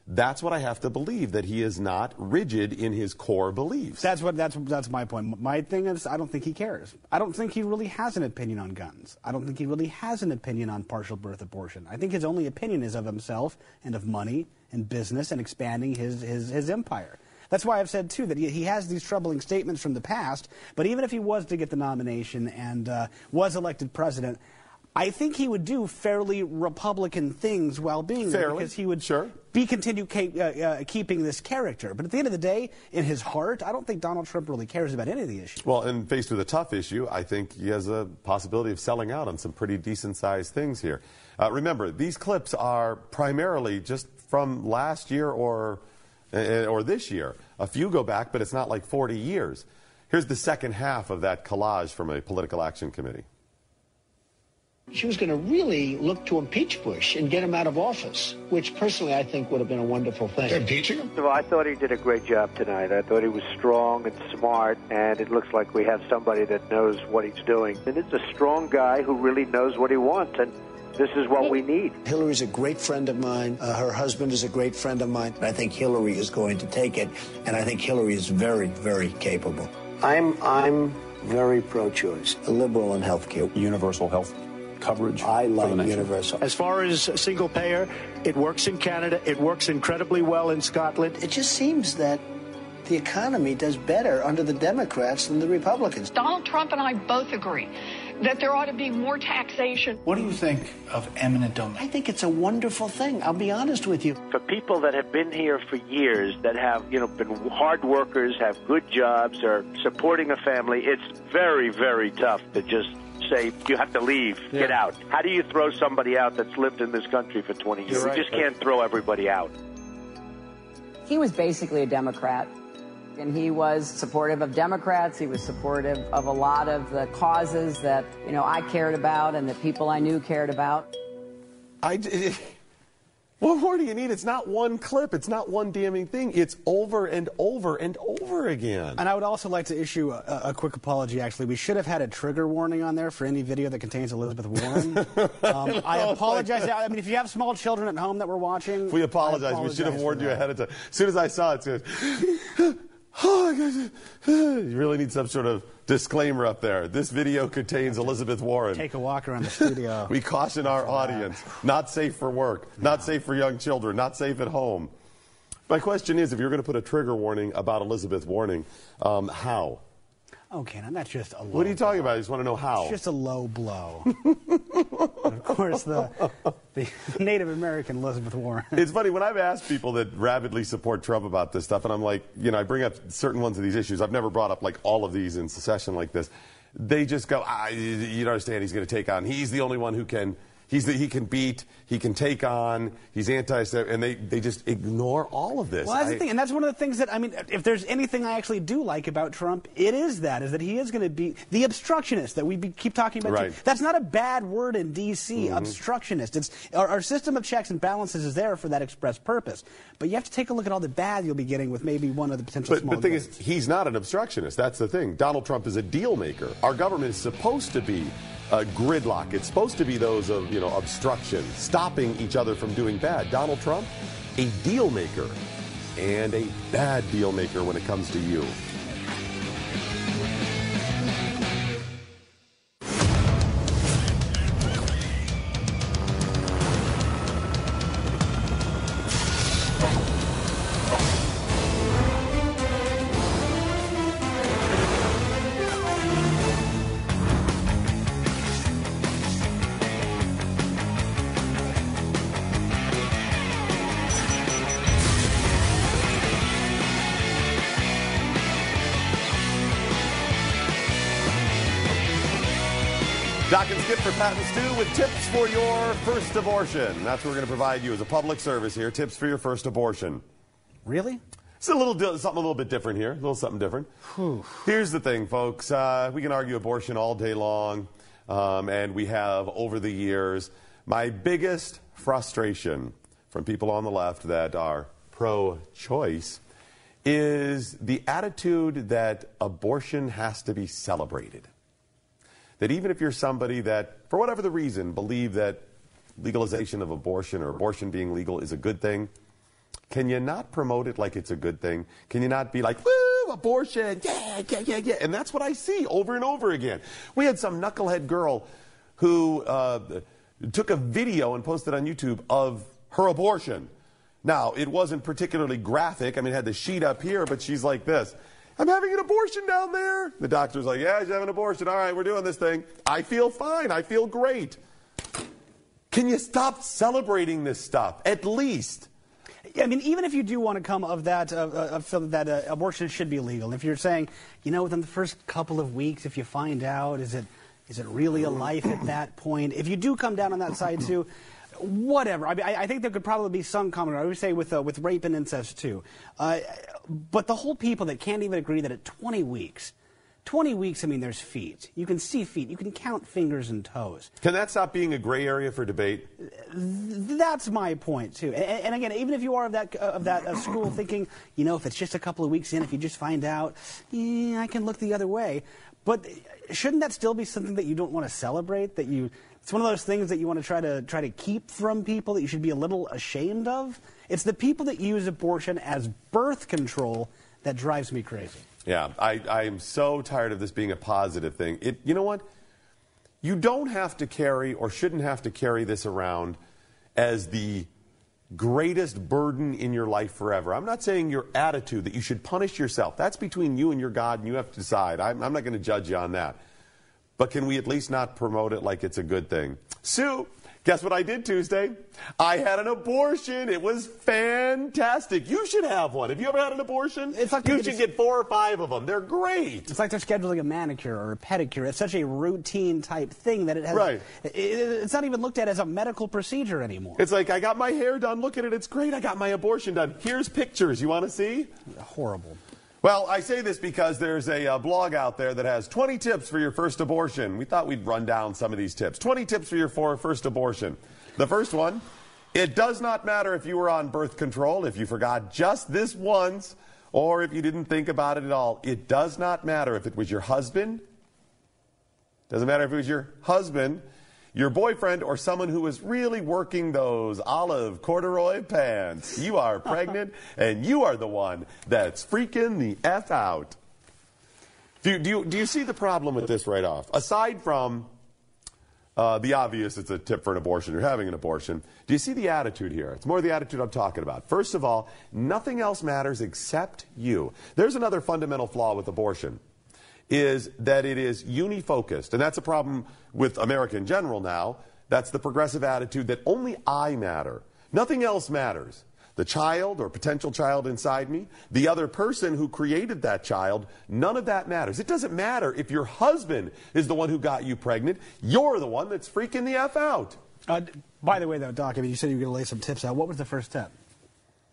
that's what I have to believe, that he is not rigid in his core beliefs. That's what that's that's my point. My thing is I don't think he cares. I don't think he really has an opinion on guns. I don't think he really has an opinion on partial birth abortion. I think his only opinion is of himself and of money and business and expanding his his, his empire. That's why I've said too that he, he has these troubling statements from the past. But even if he was to get the nomination and uh, was elected president, I think he would do fairly Republican things while being there because he would sure. be continue ca- uh, uh, keeping this character. But at the end of the day, in his heart, I don't think Donald Trump really cares about any of the issues. Well, and faced with a tough issue, I think he has a possibility of selling out on some pretty decent sized things here. Uh, remember, these clips are primarily just from last year or or this year. A few go back, but it's not like 40 years. Here's the second half of that collage from a political action committee. She was going to really look to impeach Bush and get him out of office, which personally I think would have been a wonderful thing. Impeaching him? Well, I thought he did a great job tonight. I thought he was strong and smart, and it looks like we have somebody that knows what he's doing. And it's a strong guy who really knows what he wants, and this is what we need. Hillary's a great friend of mine. Uh, her husband is a great friend of mine. I think Hillary is going to take it, and I think Hillary is very, very capable. I'm I'm very pro-choice, a liberal in health care, universal health coverage. I like universal. As far as single payer, it works in Canada. It works incredibly well in Scotland. It just seems that the economy does better under the Democrats than the Republicans. Donald Trump and I both agree that there ought to be more taxation. What do you think of eminent domain? I think it's a wonderful thing. I'll be honest with you. For people that have been here for years, that have, you know, been hard workers, have good jobs, are supporting a family, it's very, very tough to just say you have to leave, yeah. get out. How do you throw somebody out that's lived in this country for 20 years? Right, you just can't throw everybody out. He was basically a Democrat and he was supportive of Democrats. He was supportive of a lot of the causes that you know I cared about and the people I knew cared about. I. What more do you need? It's not one clip. It's not one damning thing. It's over and over and over again. And I would also like to issue a, a quick apology, actually. We should have had a trigger warning on there for any video that contains Elizabeth Warren. um, I apologize. I mean, if you have small children at home that we're watching, we apologize. apologize we should have warned you ahead of time. As soon as I saw it, it oh, you really need some sort of disclaimer up there. This video contains Elizabeth Warren. Take a walk around the studio. we caution our audience. Not safe for work. No. Not safe for young children. Not safe at home. My question is, if you're going to put a trigger warning about Elizabeth Warren, um, how? Okay, now that's just a low What are you talking blow. about? I just want to know how. It's just a low blow. of course, the, the Native American Elizabeth Warren. It's funny, when I've asked people that rabidly support Trump about this stuff, and I'm like, you know, I bring up certain ones of these issues. I've never brought up like all of these in succession like this. They just go, ah, you don't understand, he's going to take on. He's the only one who can He's the, he can beat, he can take on, he's anti and they, they just ignore all of this. Well, that's I, the thing, and that's one of the things that, I mean, if there's anything I actually do like about Trump, it is that, is that he is going to be the obstructionist that we be, keep talking about. Right. Too. That's not a bad word in D.C., mm-hmm. obstructionist. It's, our, our, system of checks and balances is there for that express purpose. But you have to take a look at all the bad you'll be getting with maybe one of the potential but, small the thing is, he's not an obstructionist. That's the thing. Donald Trump is a deal maker. Our government is supposed to be uh, gridlock. It's supposed to be those of you know obstruction, stopping each other from doing bad. Donald Trump, a deal maker, and a bad deal maker when it comes to you. For your first abortion. That's what we're going to provide you as a public service here. Tips for your first abortion. Really? It's a little something a little bit different here. A little something different. Whew. Here's the thing, folks. Uh, we can argue abortion all day long, um, and we have over the years. My biggest frustration from people on the left that are pro-choice is the attitude that abortion has to be celebrated that even if you're somebody that, for whatever the reason, believe that legalization of abortion or abortion being legal is a good thing, can you not promote it like it's a good thing? Can you not be like, woo, abortion, yeah, yeah, yeah, yeah? And that's what I see over and over again. We had some knucklehead girl who uh, took a video and posted on YouTube of her abortion. Now, it wasn't particularly graphic. I mean, it had the sheet up here, but she's like this. I'm having an abortion down there. The doctor's like, Yeah, she's having an abortion. All right, we're doing this thing. I feel fine. I feel great. Can you stop celebrating this stuff? At least. I mean, even if you do want to come of that, uh, uh, that uh, abortion should be legal, if you're saying, you know, within the first couple of weeks, if you find out, is it, is it really a life at that point? If you do come down on that side too, whatever. I mean, I, I think there could probably be some common. I would say with uh, with rape and incest too. Uh, but the whole people that can't even agree that at 20 weeks, 20 weeks. I mean, there's feet. You can see feet. You can count fingers and toes. Can that stop being a gray area for debate? That's my point too. And, and again, even if you are of that of that uh, school thinking, you know, if it's just a couple of weeks in, if you just find out, yeah, I can look the other way. But shouldn't that still be something that you don't want to celebrate? That you it's one of those things that you want to try to try to keep from people that you should be a little ashamed of. It's the people that use abortion as birth control that drives me crazy. Yeah, I, I am so tired of this being a positive thing. It, you know what? You don't have to carry or shouldn't have to carry this around as the greatest burden in your life forever. I'm not saying your attitude that you should punish yourself. That's between you and your God, and you have to decide. I'm, I'm not going to judge you on that. But can we at least not promote it like it's a good thing? Sue, guess what I did Tuesday? I had an abortion. It was fantastic. You should have one. Have you ever had an abortion? It's like you should get four or five of them. They're great. It's like they're scheduling a manicure or a pedicure. It's such a routine type thing that it has. Right. It's not even looked at as a medical procedure anymore. It's like I got my hair done. Look at it. It's great. I got my abortion done. Here's pictures. You want to see? Horrible. Well, I say this because there's a uh, blog out there that has 20 tips for your first abortion. We thought we'd run down some of these tips. 20 tips for your for first abortion. The first one it does not matter if you were on birth control, if you forgot just this once, or if you didn't think about it at all. It does not matter if it was your husband. Doesn't matter if it was your husband, your boyfriend, or someone who is really working those olive corduroy pants. You are pregnant, and you are the one that's freaking the F out. Do you, do you, do you see the problem with this right off? Aside from uh, the obvious, it's a tip for an abortion. You're having an abortion. Do you see the attitude here? It's more the attitude I'm talking about. First of all, nothing else matters except you. There's another fundamental flaw with abortion is that it is unifocused. And that's a problem with America in general now. That's the progressive attitude that only I matter. Nothing else matters. The child or potential child inside me, the other person who created that child, none of that matters. It doesn't matter if your husband is the one who got you pregnant. You're the one that's freaking the F out. Uh, by the way, though, Doc, I mean, you said you were going to lay some tips out. What was the first tip?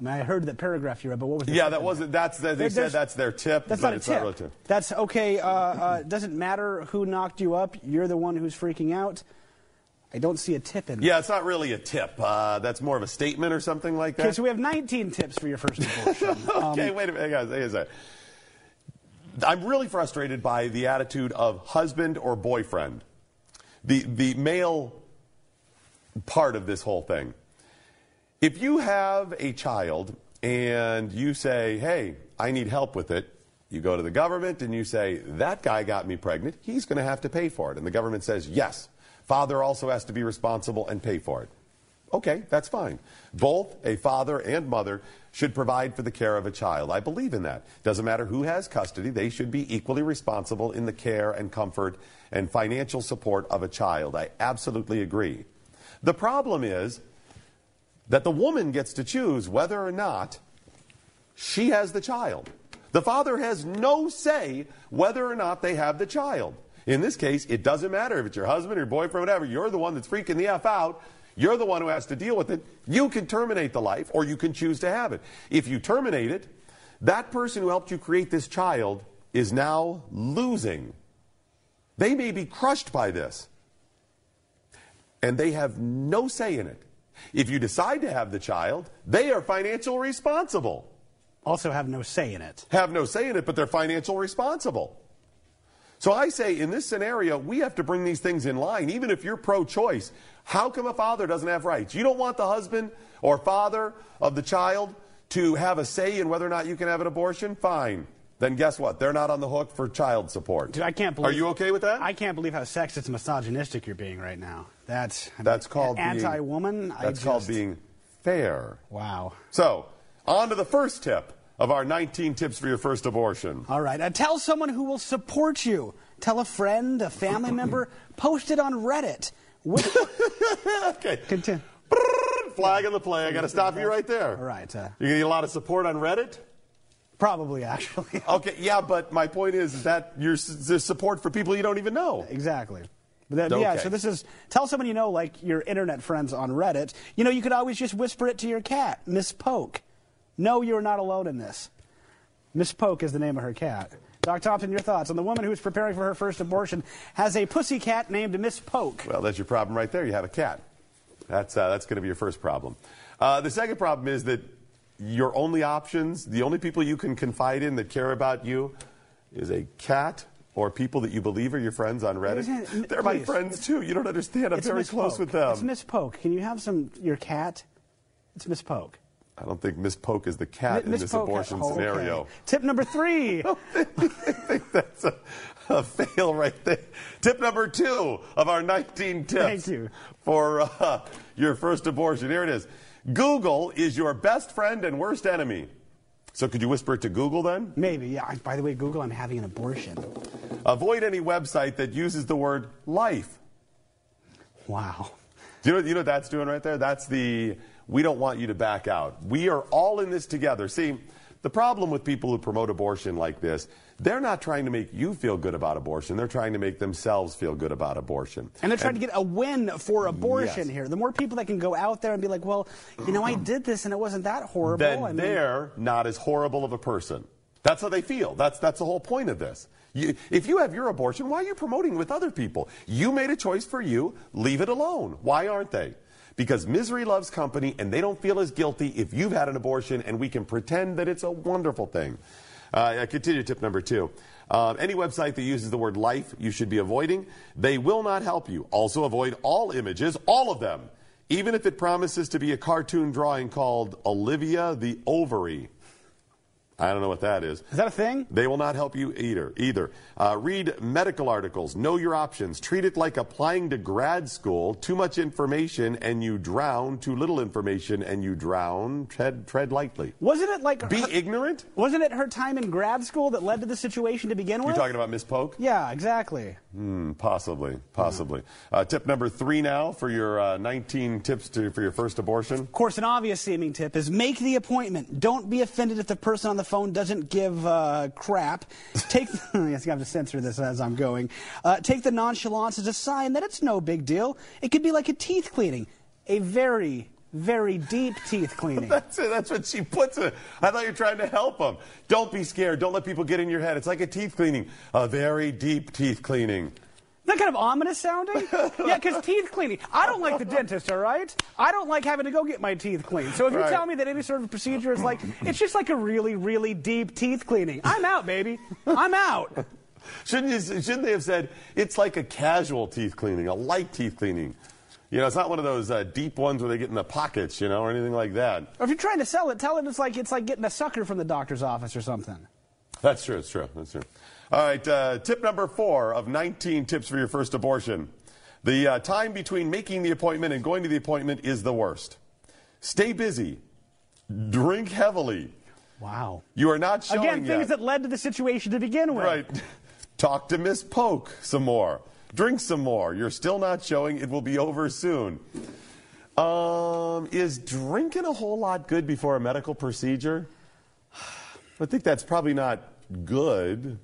I mean, I heard that paragraph you read, but what was the Yeah, that wasn't, that's, they said that's their tip. That's but not a it's tip. Not really tip. That's okay. Uh, uh, doesn't matter who knocked you up. You're the one who's freaking out. I don't see a tip in. That. Yeah, it's not really a tip. Uh, that's more of a statement or something like that. Okay, so we have 19 tips for your first abortion. okay, Um, wait a minute, guys. A second. I'm really frustrated by the attitude of husband or boyfriend, the the male part of this whole thing. If you have a child and you say, "Hey, I need help with it," you go to the government and you say, "That guy got me pregnant. He's going to have to pay for it," and the government says, "Yes." Father also has to be responsible and pay for it. Okay, that's fine. Both a father and mother should provide for the care of a child. I believe in that. Doesn't matter who has custody, they should be equally responsible in the care and comfort and financial support of a child. I absolutely agree. The problem is that the woman gets to choose whether or not she has the child. The father has no say whether or not they have the child. In this case, it doesn't matter if it's your husband or your boyfriend, whatever. You're the one that's freaking the F out. You're the one who has to deal with it. You can terminate the life or you can choose to have it. If you terminate it, that person who helped you create this child is now losing. They may be crushed by this. And they have no say in it. If you decide to have the child, they are financial responsible. Also have no say in it. Have no say in it, but they're financial responsible. So I say in this scenario, we have to bring these things in line, even if you're pro choice. How come a father doesn't have rights? You don't want the husband or father of the child to have a say in whether or not you can have an abortion? Fine. Then guess what? They're not on the hook for child support. Dude, I can't believe. Are you okay with that? I can't believe how sexist, and misogynistic you're being right now. That's I mean, That's called being- anti-woman. I That's called being fair. Wow. So, on to the first tip of our 19 tips for your first abortion. All right. Uh, tell someone who will support you. Tell a friend, a family member. Post it on Reddit. With- okay. Continue. Flag on the play. I got to stop you right there. All right. Uh, You get a lot of support on Reddit? probably, actually. Okay, yeah, but my point is that you're there's support for people you don't even know. exactly. But that- Yeah, so this is tell someone you know, like your internet friends on Reddit. You know, you could always just whisper it to your cat, Miss Poke. No, you're not alone in this. Miss Poke is the name of her cat. Doc Thompson, your thoughts on the woman who is preparing for her first abortion has a pussy cat named Miss Poke. Well, that's your problem right there. You have a cat. That's, uh, that's going to be your first problem. Uh, the second problem is that your only options, the only people you can confide in that care about you, is a cat or people that you believe are your friends on Reddit. Isn't- They're my friends too. You don't understand. I'm It's very Miss close Poke. with them. It's Miss Poke. Can you have some your cat? It's Miss Poke. I don't think Miss Poke is the cat in this Poke- abortion oh, okay. scenario. Tip number three. I think That's a, a fail right there. Tip number two of our 19 tips Thank you. for uh, your first abortion. Here it is. Google is your best friend and worst enemy. So could you whisper it to Google then? Maybe, yeah. By the way, Google, I'm having an abortion. Avoid any website that uses the word life. Wow. Do you know, you know what that's doing right there? That's the we don't want you to back out. We are all in this together. See, the problem with people who promote abortion like this, they're not trying to make you feel good about abortion. They're trying to make themselves feel good about abortion. And they're trying to get a win for abortion Yes. here. The more people that can go out there and be like, well, you know, I uh-huh. did this and it wasn't that horrible. then I mean, they're not as horrible of a person. That's how they feel. That's, that's the whole point of this. You, if you have your abortion, why are you promoting it with other people? You made a choice for you. Leave it alone. Why aren't they? Because misery loves company and they don't feel as guilty if you've had an abortion and we can pretend that it's a wonderful thing. Uh, continue tip number two. Um, any website that uses the word life, you should be avoiding. They will not help you. Also, avoid all images, all of them, even if it promises to be a cartoon drawing called Olivia the Ovary. I don't know what that is. Is that a thing? They will not help you either. Either uh, read medical articles, know your options, treat it like applying to grad school. Too much information and you drown. Too little information and you drown. Tread tread lightly. Wasn't it like Be her- ignorant. Wasn't it her time in grad school that led to the situation to begin with? You're talking about Miss Poke? yeah, exactly. Hmm, possibly, possibly. Uh, tip number three now for your uh, 19 tips to, for your first abortion. Of course, an obvious seeming tip is make the appointment. Don't be offended if the person on the phone doesn't give uh, crap. Take yes, I have to censor this as I'm going. Uh, take the nonchalance as a sign that it's no big deal. It could be like a teeth cleaning, a very, very deep teeth cleaning. That's it. That's what she puts it. I thought you were trying to help them. Don't be scared. Don't let people get in your head. It's like a teeth cleaning, a very deep teeth cleaning. That kind of ominous sounding? yeah, because teeth cleaning. I don't like the dentist, all right? I don't like having to go get my teeth cleaned. So if you Right. tell me that any sort of procedure is like, it's just like a really, really deep teeth cleaning, I'm out, baby. I'm out. Shouldn't you, shouldn't they have said it's like a casual teeth cleaning, a light teeth cleaning? You know, it's not one of those uh, deep ones where they get in the pockets, you know, or anything like that. Or if you're trying to sell it, tell it it's like it's like getting a sucker from the doctor's office or something. That's true. It's true. That's true. All right. Uh, tip number four of 19 tips for your first abortion. The uh, time between making the appointment and going to the appointment is the worst. Stay busy. Drink heavily. Wow. You are not showing Again, things yet. that led to the situation to begin with. Right. Talk to Miss Poke some more. Drink some more. You're still not showing. It will be over soon. Um, is drinking a whole lot good before a medical procedure? I think that's probably not good.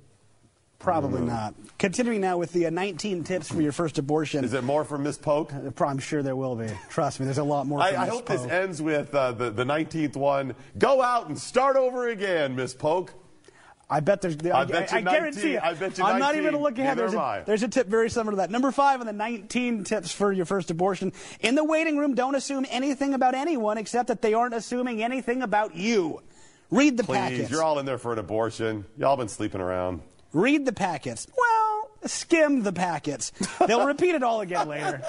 Probably not. Continuing now with the uh, 19 tips for your first abortion. Is it more from Miss Poke? I'm sure there will be. Trust me, there's a lot more. I, I hope this ends with uh, the, the 19th one. Go out and start over again, Miss Poke. I bet there's. I bet you I guarantee 19. you. I bet you I'm not even going to look ahead. There's am there's a tip very similar to that. Number five on the 19 tips for your first abortion. In the waiting room, don't assume anything about anyone except that they aren't assuming anything about you. Read the Please, packets. you're all in there for an abortion. Y'all been sleeping around. Read the packets. Well, skim the packets. They'll repeat it all again later.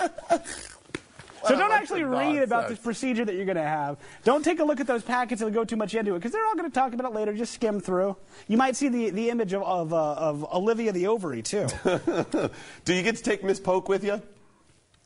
So don't actually read about this procedure that you're going to have. Don't take a look at those packets and go too much into it because they're all going to talk about it later. Just skim through. You might see the, the image of, of, uh, of Olivia the ovary, too. Do you get to take Miss Poke with you?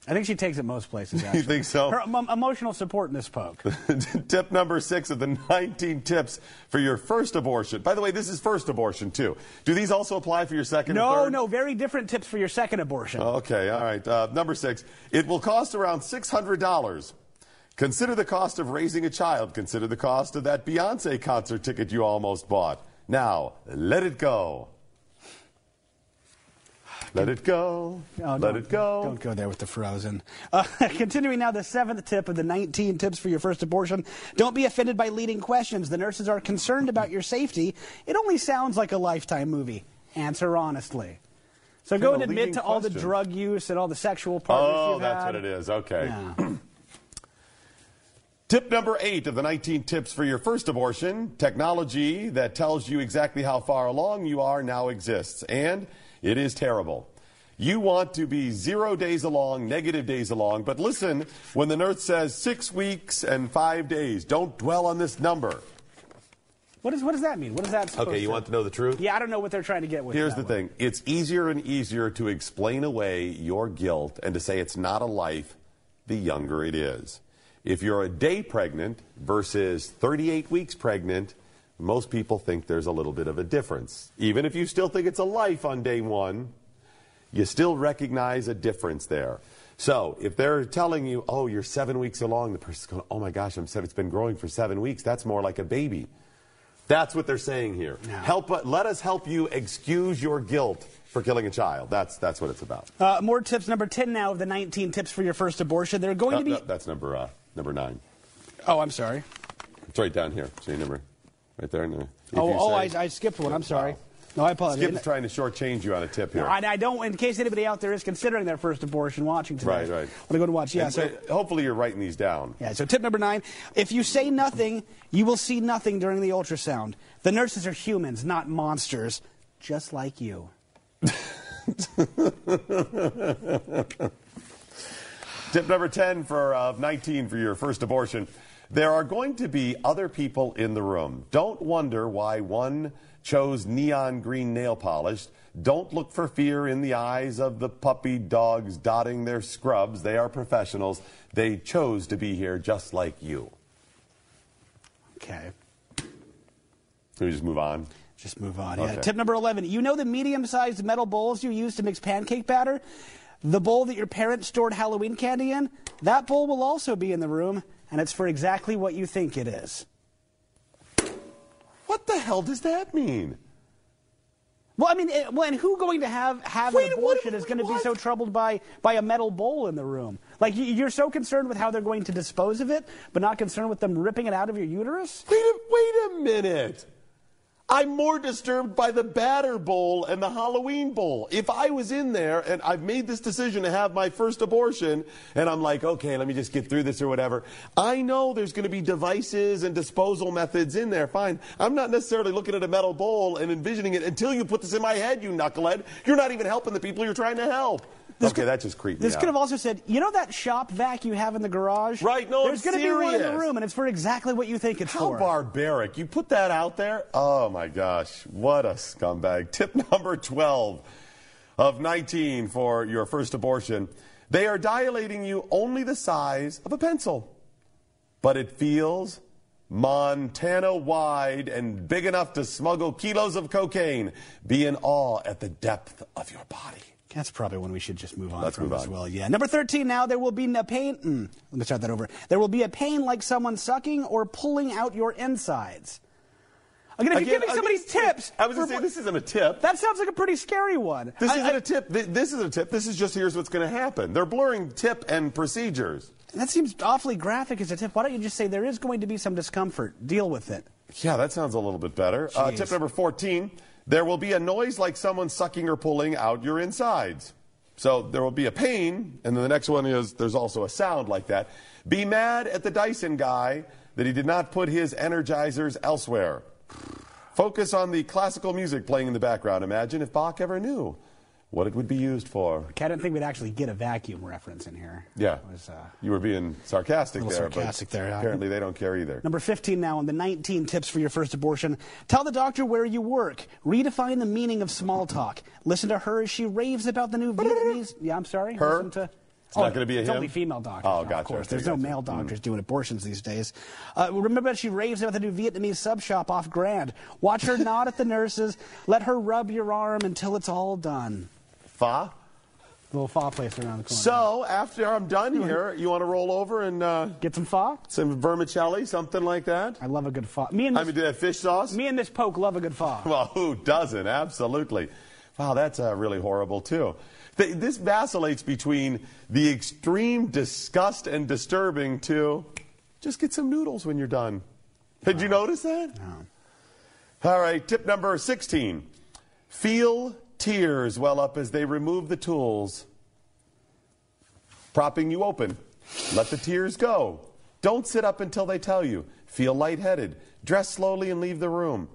I think she takes it most places, actually. You think so? Her em- emotional support in this poke. Tip number six of the 19 tips for your first abortion. By the way, this is first abortion, too. Do these also apply for your second and No, third? no, very different tips for your second abortion. Okay, all right. Uh, number six. It will cost around $600. Consider the cost of raising a child. Consider the cost of that Beyonce concert ticket you almost bought. Now, let it go. Let it go. Oh, Let don't- it go. Don't go there with the frozen. Uh, continuing now, the seventh tip of the 19 tips for your first abortion. Don't be offended by leading questions. The nurses are concerned about your safety. It only sounds like a lifetime movie. Answer honestly. So go and admit to all the drug use and all the sexual partners Oh, that's had. what it is. Okay. Yeah. Tip number eight of the 19 tips for your first abortion technology that tells you exactly how far along you are now exists, and it is terrible. You want to be zero days along, negative days along, but listen when the nurse says six weeks and five days. Don't dwell on this number. What, is, what does that mean? What is that supposed Okay, you to want to know the truth? Yeah, I don't know what they're trying to get with Here's that the one. thing it's easier and easier to explain away your guilt and to say it's not a life the younger it is. If you're a day pregnant versus 38 weeks pregnant, most people think there's a little bit of a difference. Even if you still think it's a life on day one, you still recognize a difference there. So if they're telling you, oh, you're seven weeks along, the person's going, oh my gosh, I'm seven, it's been growing for seven weeks. That's more like a baby. That's what they're saying here. Help, let us help you excuse your guilt for killing a child. That's, that's what it's about. Uh, more tips. Number 10 now of the 19 tips for your first abortion. They're going Uh, to be. no, that's number, uh, number nine. Oh, I'm sorry. It's right down here. See number right there. No. Oh, oh I, I skipped one. I'm sorry. No, I apologize. Skip's trying to shortchange you on a tip here. No, I, I don't, in case anybody out there is considering their first abortion watching today. Right, right. Want to go to watch? Yeah, And, so. uh, hopefully you're writing these down. Yeah, so tip number nine if you say nothing, you will see nothing during the ultrasound. The nurses are humans, not monsters, just like you. Tip number 10 for uh, 19 for your first abortion. There are going to be other people in the room. Don't wonder why one chose neon green nail polish. Don't look for fear in the eyes of the puppy dogs dotting their scrubs. They are professionals. They chose to be here just like you. Okay. Can we just move on? Just move on. Yeah. Okay. Tip number 11. You know the medium sized metal bowls you use to mix pancake batter? The bowl that your parents stored Halloween candy in? That bowl will also be in the room, and it's for exactly what you think it is. What the hell does that mean? Well, I mean, it, well, and who going to have have Wait, an abortion is going to be so troubled by by a metal bowl in the room? Like you, you're so concerned with how they're going to dispose of it, but not concerned with them ripping it out of your uterus. Wait a, wait a minute. I'm more disturbed by the batter bowl and the Halloween bowl. If I was in there and I've made this decision to have my first abortion, and I'm like, okay, let me just get through this or whatever, I know there's going to be devices and disposal methods in there. Fine. I'm not necessarily looking at a metal bowl and envisioning it until you put this in my head, you knucklehead. You're not even helping the people you're trying to help. Okay, that just creeped me This out. could have also said, you know that shop vac you have in the garage? Right, no, There's going to be one in the room, and it's for exactly what you think it's How for. How barbaric. You put that out there? Oh my gosh, what a scumbag. Tip number 12 of 19 for your first abortion. They are dilating you only the size of a pencil, but it feels Montana wide and big enough to smuggle kilos of cocaine. Be in awe at the depth of your body. That's probably one we should just move on Let's from move as well. Yeah. Number 13 now, there will be a pain. Mm, let me start that over. There will be a pain like someone sucking or pulling out your insides. Again, if Again, you're giving somebody tips, I was going to say, this isn't a tip. that sounds like a pretty scary one. This I- isn't I- a tip. This isn't a tip. This is just here's what's going to happen. They're blurring tip and procedures. that seems awfully graphic as a tip. Why don't you just say there is going to be some discomfort? Deal with it. Yeah, that sounds a little bit better. Uh, tip number 14 there will be a noise like someone sucking or pulling out your insides. So there will be a pain, and then the next one is there's also a sound like that. Be mad at the Dyson guy that he did not put his energizers elsewhere. Focus on the classical music playing in the background. Imagine if Bach ever knew what it would be used for. Okay, I didn't think we'd actually get a vacuum reference in here. Yeah, was, uh, you were being sarcastic there. sarcastic but there. Apparently they don't care either. Number 15 now on the 19 tips for your first abortion. Tell the doctor where you work. Redefine the meaning of small talk. Listen to her as she raves about the new Vietnamese. Yeah, I'm sorry. Her? Listen to. It's not gonna be a it's him? only female doctors. Oh, now, gotcha. Of course, Okay, there's no gotcha. male Mm. doctors doing abortions these days. Uh, remember that she raves about the new Vietnamese sub shop off Grand. Watch her nod at the nurses. Let her rub your arm until it's all done. Pho? Little pho place around the corner. So after I'm done here, you want to roll over and uh, get some pho, some vermicelli, something like that. I love a good pho. Me and I Miss, mean, have fish sauce? me and this Poke love a good pho. Well, who doesn't? Absolutely. Wow, that's uh, really horrible, too. Th- This vacillates between the extreme disgust and disturbing to just get some noodles when you're done. Did you notice that? No. All right, tip number 16. Feel tears well up as they remove the tools, propping you open. Let the tears go. Don't sit up until they tell you. Feel lightheaded. Dress slowly and leave the room.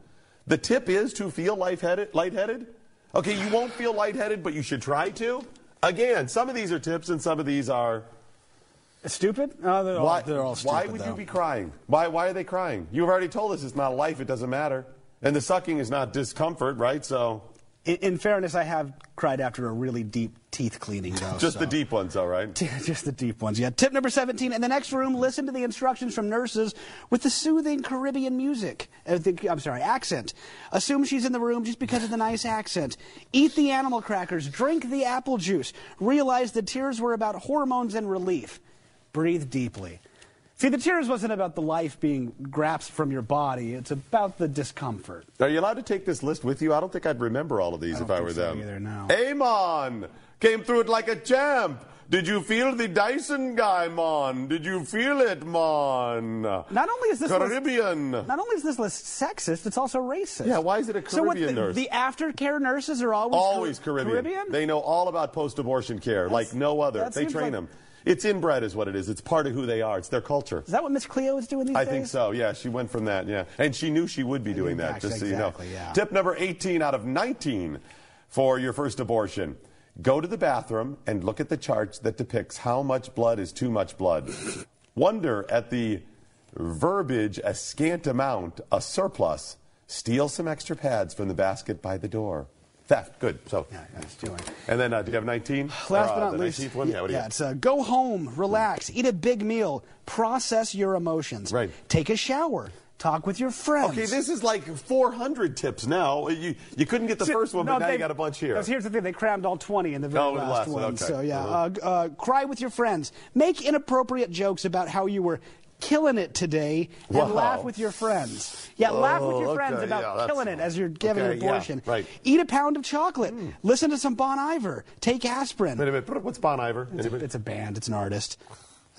The tip is to feel lightheaded. lightheaded. Okay, you won't feel lightheaded, but you should try to. Again, some of these are tips and some of these are. Stupid? No, they're all, Why, they're all stupid. why would though. you be crying? Why, why are they crying? You've already told us it's not life, it doesn't matter. And the sucking is not discomfort, right? So. In, in fairness, I have cried after a really deep teeth cleaning, though. Just so. the deep ones, all right? Just the deep ones, yeah. Tip number 17 in the next room, listen to the instructions from nurses with the soothing Caribbean music. Uh, the, I'm sorry, accent. Assume she's in the room just because of the nice accent. Eat the animal crackers, drink the apple juice. Realize the tears were about hormones and relief. Breathe deeply. See, the tears wasn't about the life being grasped from your body, it's about the discomfort. Are you allowed to take this list with you? I don't think I'd remember all of these I if I were so them. either, no. Amon came through it like a champ. Did you feel the Dyson guy, Mon? Did you feel it, Mon? Not only is this Caribbean. List, not only is this list sexist, it's also racist. Yeah, why is it a so what, Caribbean the, nurse? The aftercare nurses are always Always Car- Caribbean. They know all about post-abortion care, like no other. They train like- them. It's inbred, is what it is. It's part of who they are. It's their culture. Is that what Miss Cleo is doing these I days? I think so. Yeah, she went from that. Yeah, and she knew she would be doing that. Exactly, Just so exactly, you know. yeah. Tip number 18 out of 19 for your first abortion: go to the bathroom and look at the chart that depicts how much blood is too much blood. Wonder at the verbiage: a scant amount, a surplus. Steal some extra pads from the basket by the door. Theft. Good. So. Yeah. And then, uh, do you have 19? Last Or, uh, but not the least, 19th one? Yeah, what do you yeah, it's uh, go home, relax, eat a big meal, process your emotions, Right. take a shower, talk with your friends. Okay, this is like 400 tips now. You, you couldn't get the See, first one, but now they- you got a bunch here. because Here's the thing: they crammed all 20 in the very Oh, last, last one, one. okay. So yeah, Uh-huh. uh, uh, cry with your friends, make inappropriate jokes about how you were killing it today, and Wow. laugh with your friends. Yeah, laugh with your Oh, friends about yeah, killing it as you're giving okay, an yeah, abortion. right. Eat a pound of chocolate. Hmm. Listen to some Bon Iver. Take aspirin. Wait a minute. What's Bon Iver? It's a, it's a band. It's an artist.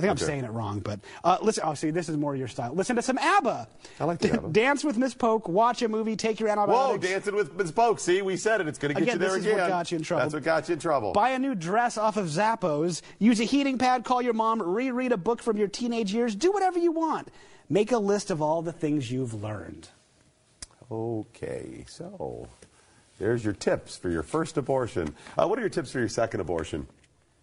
I think I'm Okay. saying it wrong, but uh, listen. Oh, see, this is more your style. Listen to some ABBA. I like the ABBA. Dance with Miss Poke. Watch a movie. Take your antibiotics. Whoa, dancing with Ms. Polk. See, we said it. It's going to get Again, you there this is again. what got you in trouble. That's what got you in trouble. Buy a new dress off of Zappos. Use a heating pad. Call your mom. Reread a book from your teenage years. Do whatever you want. Make a list of all the things you've learned. Okay, so there's your tips for your first abortion. Uh, what are your tips for your second abortion?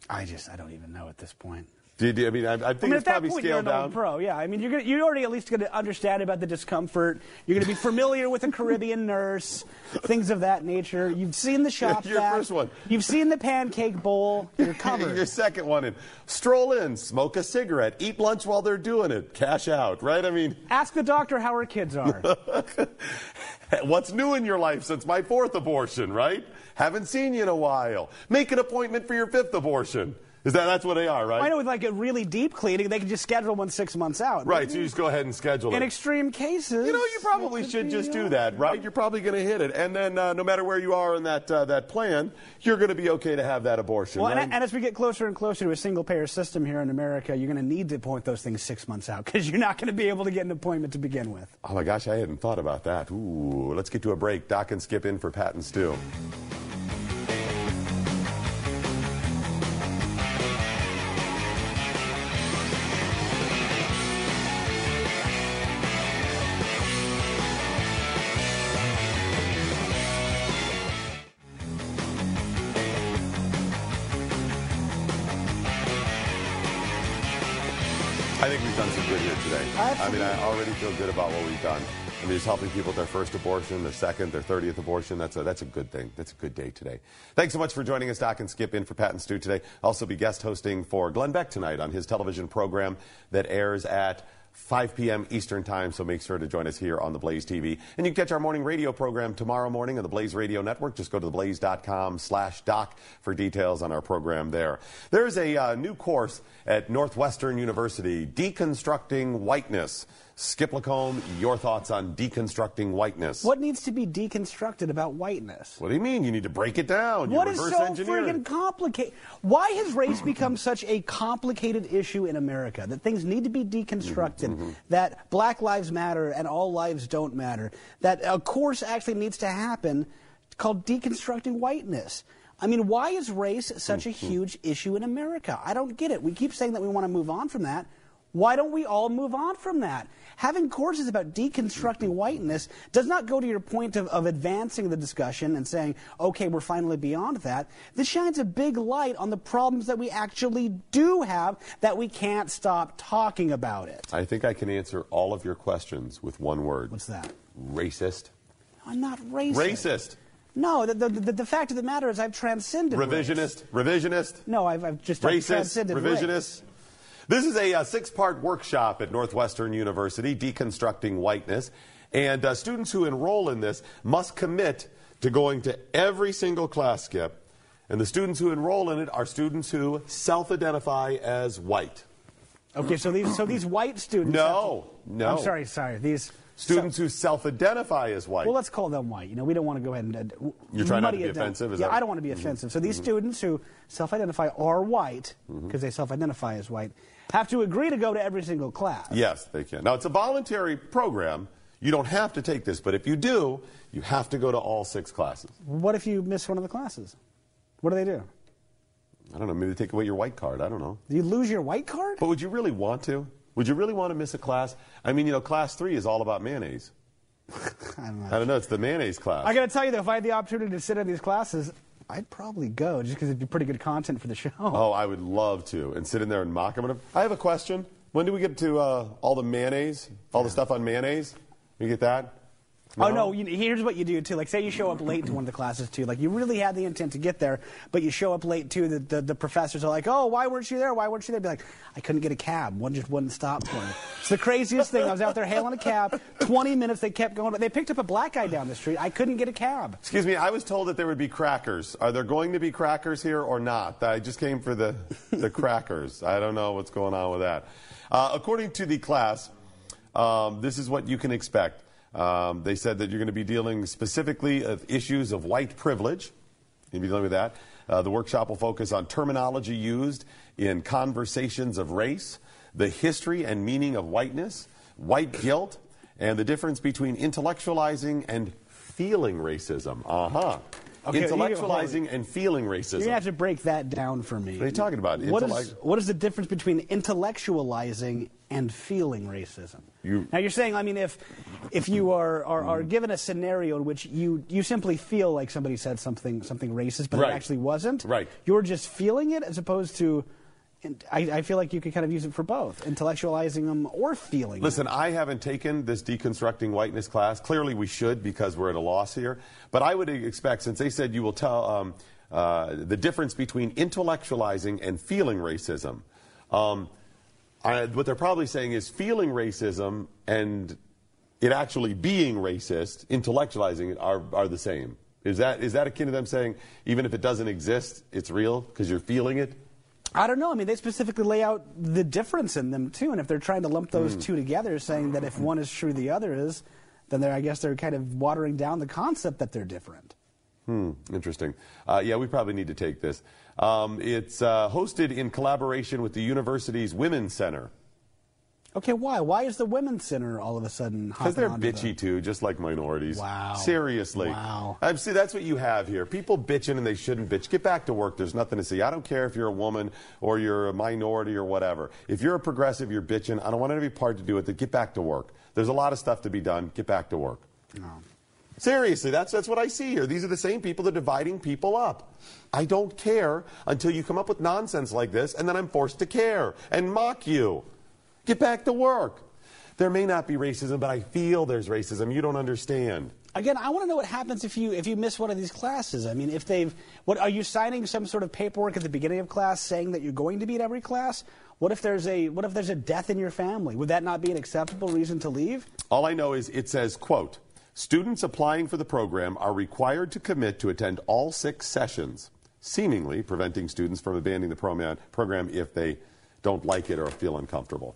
I just, I don't even know at this point. Did you, I mean, I, I think I mean, it's at that probably point, you're scaled an down. old pro. Yeah, I mean, you're gonna, you're already at least going to understand about the discomfort. You're going to be familiar with a Caribbean nurse, things of that nature. You've seen the shop Your vac. first one. You've seen the pancake bowl. You're covered. Your second one in. Stroll in, smoke a cigarette, eat lunch while they're doing it, cash out, right? I mean, Ask the doctor how her kids are. what's new in your life since my fourth abortion, right? Haven't seen you in a while. Make an appointment for your fifth abortion. Is that that's what they are, right? I know with like a really deep cleaning, they can just schedule one six months out. Right, so you just go ahead and schedule it. In it. extreme cases, You know, you probably it could should be, just uh, do that, right? You're probably going to hit it, and then uh, no matter where you are in that uh, that plan, you're going to be okay to have that abortion. Well, right? and, and as we get closer and closer to a single payer system here in America, you're going to need to point those things six months out because you're not going to be able to get an appointment to begin with. oh my gosh, I hadn't thought about that. Ooh, let's get to a break. Doc and Skip in for Pat and Stu. Feel good about what we've done. I mean, just helping people with their first abortion, their second, their 30th abortion. That's a, that's a good thing. That's a good day today. Thanks so much for joining us, Doc and Skip, in for Pat and Stu today. Also be guest hosting for Glenn Beck tonight on his television program that airs at 5 p.m. Eastern Time, so make sure to join us here on the Blaze TV. And you can catch our morning radio program tomorrow morning on the Blaze Radio Network. Just go to theblaze.com slash doc for details on our program there. There's a uh, new course at Northwestern University, Deconstructing Whiteness. Skip Lacombe, your thoughts on deconstructing whiteness. What needs to be deconstructed about whiteness? What do you mean? You need to break it down. You What is so friggin' complicated? Why has race become such a complicated issue in America that things need to be deconstructed, Mm-hmm, that Black Lives Matter and all lives don't matter, that a course actually needs to happen called deconstructing whiteness? I mean, why is race such a Mm-hmm. huge issue in America? I don't get it. We keep saying that we want to move on from that. Why don't we all move on from that? Having courses about deconstructing whiteness does not go to your point of, of advancing the discussion and saying, okay, we're finally beyond that. This shines a big light on the problems that we actually do have that we can't stop talking about it. I think I can answer all of your questions with one word. What's that? Racist. I'm not racist. Racist. No, the, the, the, the fact of the matter is I've transcended race. Revisionist. Revisionist. No, I've, I've just Racist. transcended Revisionist. race. This is a, uh six-part workshop at Northwestern University, deconstructing whiteness, and uh, students who enroll in this must commit to going to every single class skip. And the students who enroll in it are students who self-identify as white. Okay, so these so these white students. No, no. I'm sorry, sorry. These Students who self-identify as white. Well, let's call them white. You know, we don't want to go ahead and. Uh, You're trying not to be offensive, is yeah, I don't want to be Mhm. offensive. So these Mhm. students who self-identify are white Mm-hmm. because they self-identify as white have to agree to go to every single class. Yes, they can. Now, it's a voluntary program. You don't have to take this, but if you do, you have to go to all six classes. What if you miss one of the classes? What do they do? I don't know, maybe take away your white card. I don't know. Do you lose your white card? But would you really want to? Would you really want to miss a class? I mean, you know, class three is all about mayonnaise. I don't know. I don't know, it's the mayonnaise class. I got to tell you though, if I had the opportunity to sit in these classes, I'd probably go just because it'd be pretty good content for the show. Oh, I would love to. And sit in there and mock them. I have a question. When do we get to uh, all the mayonnaise? All the stuff on mayonnaise? You get that? Oh no! You, here's what you do too. Like, say you show up late to one of the classes too. Like, you really had the intent to get there, but you show up late too. The, the, the professors are like, "Oh, why weren't you there? Why weren't you there?" Be like, "I couldn't get a cab. One just wouldn't stop for me." It's the craziest thing. I was out there hailing a cab. Twenty minutes. They kept going. But they picked up a black guy down the street. I couldn't get a cab. Excuse me, I was told that there would be crackers. Are there going to be crackers here or not? I just came for the, the crackers. I don't know what's going on with that. Uh, according to the class, um, this is what you can expect. Um, they said that you're going to be dealing specifically of issues of white privilege. You'll be dealing with that. Uh, the workshop will focus on terminology used in conversations of race, the history and meaning of whiteness, white guilt, and the difference between intellectualizing and feeling racism. Uh huh. Okay, you- intellectualizing and feeling You're racism. gonna have to break that down for me. What are you talking about? What is, what is the difference between intellectualizing and feeling racism? You- now you're saying, I mean, if if you are, are, are given a scenario in which you, you simply feel like somebody said something something racist, but Right. it actually wasn't, Right. You're just feeling it as opposed to. And I, I feel like you could kind of use it for both, intellectualizing them or feeling. Listen, I haven't taken this deconstructing whiteness class. Clearly, we should because we're at a loss here. But I would expect, since they said you will tell um, uh, the difference between intellectualizing and feeling racism, um, I, what they're probably saying is feeling racism and it actually being racist, intellectualizing it, are, are the same. Is that, is that akin to them saying, even if it doesn't exist, it's real because you're feeling it? I don't know. I mean, they specifically lay out the difference in them too, and if they're trying to lump those Hmm. two together, saying that if one is true, the other is, then they're, I guess they're kind of watering down the concept that they're different. Hmm, interesting. Uh, yeah, we probably need to take this. Um, it's uh, hosted in collaboration with the university's Women's Center. Okay, why? Why is the women's center all of a sudden? Because they're bitchy too, just like minorities. Wow. Seriously. Wow. Um, see, that's what you have here. People bitching and they shouldn't bitch. Get back to work. There's nothing to see. I don't care if you're a woman or you're a minority or whatever. If you're a progressive, you're bitching. I don't want any part to do with it. Get back to work. There's a lot of stuff to be done. Get back to work. No. Seriously, that's, that's what I see here. These are the same people that are dividing people up. I don't care until you come up with nonsense like this, and then I'm forced to care and mock you. Get back to work. There may not be racism, but I feel there's racism. You don't understand. Again, I want to know what happens if you if you miss one of these classes. I mean, if they've what are you signing some sort of paperwork at the beginning of class saying that you're going to be at every class? What if there's a what if there's a death in your family? Would that not be an acceptable reason to leave? All I know is it says, quote, students applying for the program are required to commit to attend all six sessions, seemingly preventing students from abandoning the program program if they don't like it or feel uncomfortable.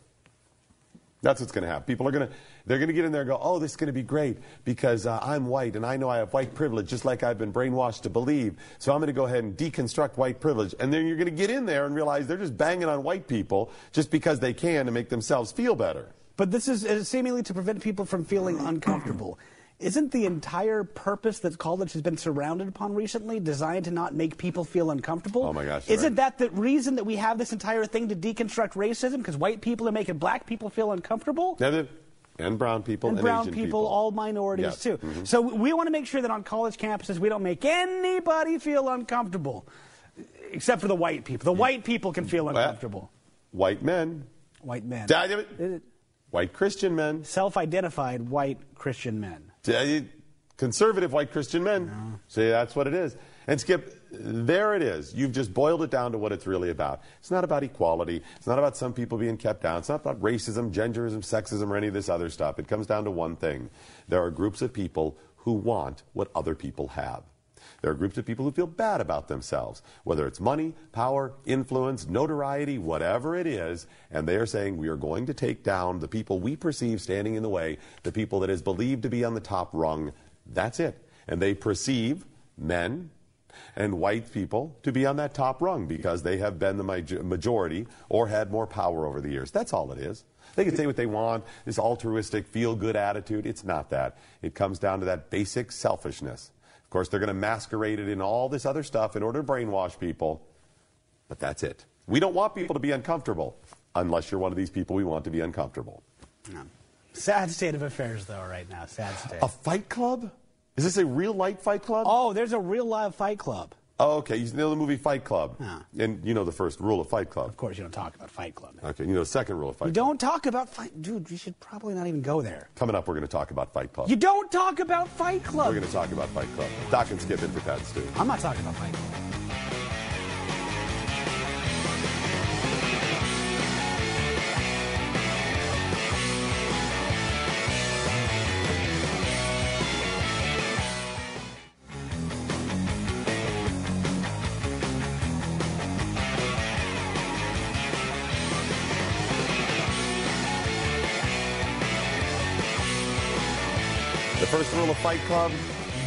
That's what's going to happen. People are going to they're going to get in there and go, "Oh, this is going to be great because uh, I'm white and I know I have white privilege, just like I've been brainwashed to believe. So I'm going to go ahead and deconstruct white privilege." And then you're going to get in there and realize they're just banging on white people just because they can to make themselves feel better. But this is seemingly to prevent people from feeling uncomfortable. Isn't the entire purpose that college has been surrounded upon recently designed to not make people feel uncomfortable? Oh my gosh! Isn't right. that the reason that we have this entire thing to deconstruct racism? Because white people are making black people feel uncomfortable? Yeah, and brown people and and, brown Asian people, all minorities Yes. too. Mhm. So we want to make sure that on college campuses we don't make anybody feel uncomfortable, except for the white people. The white people can feel uncomfortable. White men, White men. White Christian men, Self-identified white Christian men. Conservative white Christian men. See, that's what it is. And Skip, there it is. You've just boiled it down to what it's really about. It's not about equality. It's not about some people being kept down. It's not about racism, genderism, sexism, or any of this other stuff. It comes down to one thing. There are groups of people who want what other people have. There are groups of people who feel bad about themselves, whether it's money, power, influence, notoriety, whatever it is, and they are saying we are going to take down the people we perceive standing in the way, the people that is believed to be on the top rung. That's it. And they perceive men and white people to be on that top rung because they have been the majority or had more power over the years. That's all it is. They can say what they want, this altruistic, feel good attitude. It's not that. It comes down to that basic selfishness. Of course, they're going to masquerade it in all this other stuff in order to brainwash people, but that's it. We don't want people to be uncomfortable unless you're one of these people we want to be uncomfortable. Sad state of affairs, though, right now. Sad state. A fight club? Is this a real life fight club? Oh, there's a real live fight club. Oh, okay. You know the movie Fight Club. And you know the first rule of Fight Club. Of course, you don't talk about Fight Club. Okay, you know the second rule of Fight You Club. don't talk about fight, dude. You should probably not even go there. Coming up, we're going to talk about Fight Club. You don't talk about Fight Club. We're going to talk about Fight Club. Doc and Skip in for Pat Stu. I'm not talking about Fight Club. Club.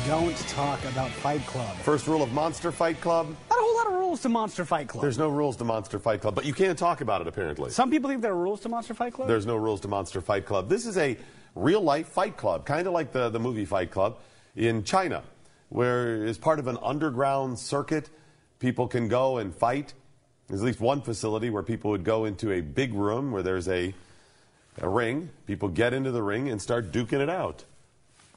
Don't talk about Fight Club. First rule of Monster Fight Club. Not a whole lot of rules to Monster Fight Club. There's no rules to Monster Fight Club, but you can't talk about it apparently. Some people think there are rules to Monster Fight Club. There's no rules to Monster Fight Club. This is a real life fight club, kind of like the, the movie Fight Club in China, where as part of an underground circuit, people can go and fight. There's at least one facility where people would go into a big room where there's a, a ring. People get into the ring and start duking it out.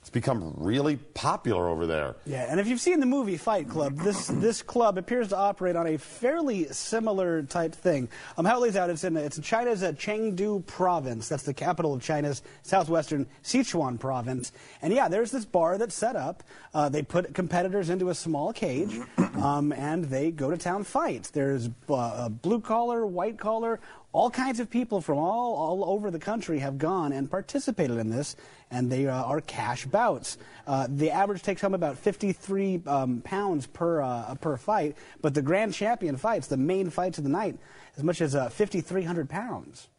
It's become really popular over there. Yeah, and if you've seen the movie Fight Club, this this club appears to operate on a fairly similar type thing. Um, how it lays out, it's in it's in China's uh, Chengdu province. That's the capital of China's southwestern Sichuan province. And yeah, there's this bar that's set up. Uh, they put competitors into a small cage, um, and they go to town fights. There's uh, blue collar, white collar. All kinds of people from all, all over the country have gone and participated in this, and they uh, are cash bouts. Uh, the average takes home about 53 um, pounds per, uh, per fight, but the grand champion fights, the main fights of the night, as much as uh, 5,300 pounds.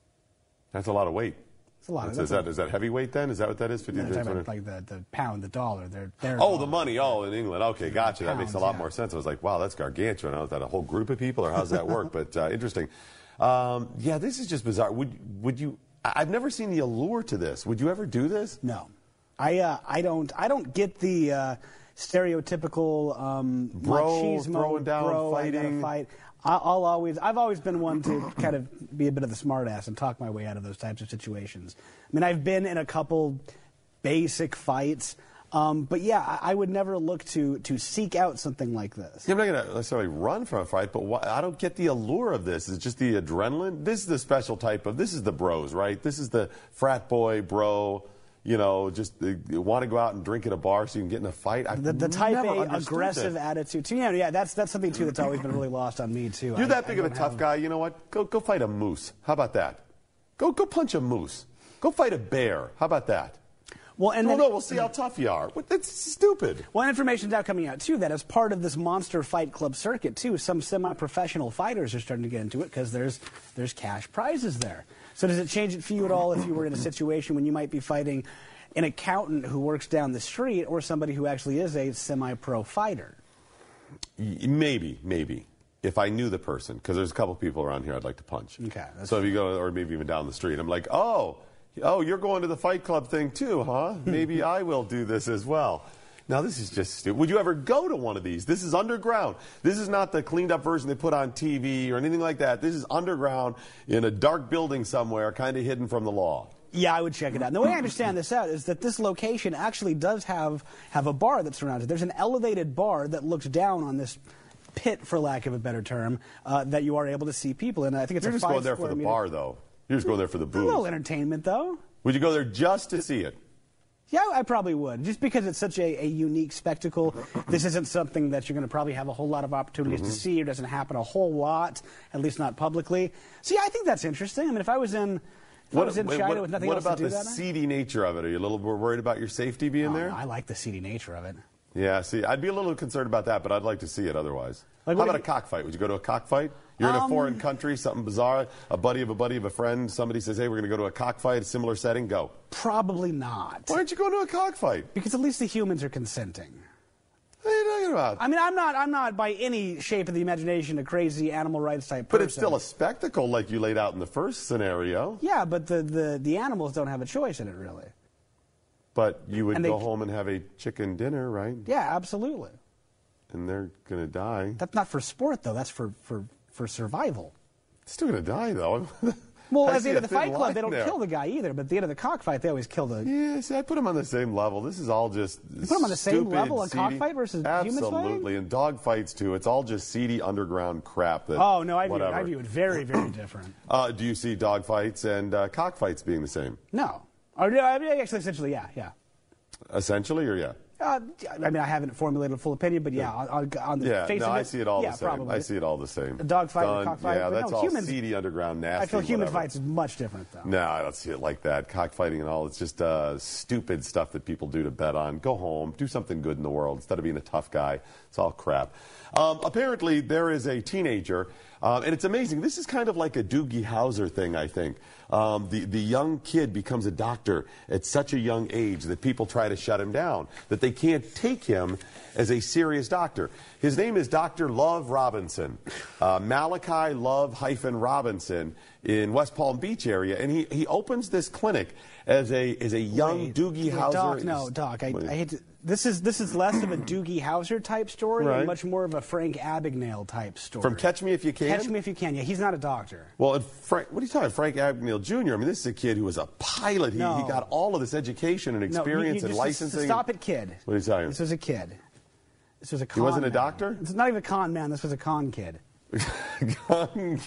That's a lot of weight. It's a lot. That's- That's is, that, is that heavyweight then? Is that what that is? I'm 50, talking about like the, the pound, the dollar. They're, they're Oh, the money. Oh, in England. Okay, gotcha. That makes a lot yeah. more sense. I was like, wow, that's gargantuan. Is that a whole group of people, or how does that work? but uh, interesting. Um, yeah, this is just bizarre. Would would you? I've never seen the allure to this. Would you ever do this? No, I uh, I don't I don't get the uh, stereotypical um, Bro machismo throwing down, bro, fighting. fight. I- I'll always I've always been one to kind of be a bit of the smartass and talk my way out of those types of situations. I mean, I've been in a couple basic fights. Um, but yeah, I, I would never look to to seek out something like this. Yeah, I'm not going to necessarily run from a fight, but why, I don't get the allure of this. It's just the adrenaline. This is the special type of. This is the bros, right? This is the frat boy bro. You know, just uh, want to go out and drink at a bar so you can get in a fight. I've The, the type A aggressive this. attitude too. Yeah, yeah, that's that's something too that's always been really lost on me too. You're I- that I big of a tough have- guy. You know what? Go go fight a moose. How about that? Go go punch a moose. Go fight a bear. How about that? Well, and no, no, we'll see how tough you are. That's stupid. Well, information's now coming out too that as part of this monster fight club circuit too, some semi-professional fighters are starting to get into it because there's there's cash prizes there. So does it change it for you at all if you were in a situation when you might be fighting an accountant who works down the street or somebody who actually is a semi-pro fighter? Maybe, maybe. If I knew the person, because there's a couple people around here I'd like to punch. Okay, So if you go, or maybe even down the street, I'm like, oh, oh, you're going to the Fight Club thing too, huh? Maybe I will do this as well. Now this is just stupid. Would you ever go to one of these? This is underground. This is not the cleaned up version they put on TV or anything like that. This is underground in a dark building somewhere, kind of hidden from the law. Yeah, I would check it out. And the way I understand this out is that this location actually does have have a bar that surrounds it. There's an elevated bar that looks down on this pit, for lack of a better term, uh, that you are able to see people in. I think it's You're a just going there for the meter- bar, though. You're just going there for the booze. A little entertainment, though. Would you go there just to see it? Yeah, I probably would. Just because it's such a, a unique spectacle. This isn't something that you're going to probably have a whole lot of opportunities Mm-hmm. to see. It doesn't happen a whole lot, at least not publicly. See, I think that's interesting. I mean, if I was in, if I was in wait, China what- with nothing what else about to do the that night- seedy nature of it? Are you a little more worried about your safety being Oh, there? I like the seedy nature of it. Yeah, see, I'd be a little concerned about that, but I'd like to see it otherwise. Like, How what about a cockfight? Would you go to a cockfight? You're in a Um, foreign country, something bizarre, a buddy of a buddy of a friend, somebody says, hey, we're going to go to a cockfight, a similar setting, go. Probably not. Why aren't you going to a cockfight? Because at least the humans are consenting. What are you talking about? I mean, I'm not. I'm not by any shape of the imagination a crazy animal rights type person. but it's still a spectacle like you laid out in the first scenario. Yeah, but the, the, the animals don't have a choice in it, really. But you would And they- go home and have a chicken dinner, right? Yeah, absolutely. And they're going to die. That's not for sport, though. That's for, for, for survival. Still going to die, though. Well, I at the end of the Fight Club, they don't there. kill the guy either. But at the end of the cockfight, they always kill the. Yeah, see, I put them on the same level. This is all just. You them on the same level, a cockfight versus? Absolutely, and dog fights too. It's all just seedy underground crap. That, Oh no, I view, it. I view it very, very different. Uh, do you see dog fights and uh, cockfights being the same, No, or no, I mean, actually, essentially, yeah, yeah. essentially, or yeah? Uh, I mean, I haven't formulated a full opinion, but yeah, on, on, the Yeah, face no, of it, I see it all yeah, the same. Probably. I see it all the same. A dog fight a Done. cockfight, Yeah, that's no, all humans- seedy underground nasty. I feel human whatever. fights is much different, though. No, I don't see it like that. Cockfighting and all, it's just uh, stupid stuff that people do to bet on. Go home, do something good in the world instead of being a tough guy. It's all crap. Um, apparently, there is a teenager, um, and it's amazing. This is kind of like a Doogie Howser thing, I think. Um, the, the young kid becomes a doctor at such a young age that people try to shut him down, that they can't take him as a serious doctor. His name is Dr. Love Robinson, uh, Malachi Love hyphen Robinson in West Palm Beach area, and he, he opens this clinic as a as a young Doogie Wait, Howser. Doc, no, Doc. I, I hate to. This is this is less of a Doogie Howser type story Right. and much more of a Frank Abagnale type story. From Catch Me If You Can? Catch Me If You Can. Yeah, he's not a doctor. Well, and Frank, what are you talking? Frank Abagnale Jr. I mean, this is a kid who was a pilot. He, No. he got all of this education and No, you- experience you and just- licensing. Stop it, kid. What are you talking? This was a kid. This was a He con. wasn't a man. doctor? It's not even a con man. This was a con kid.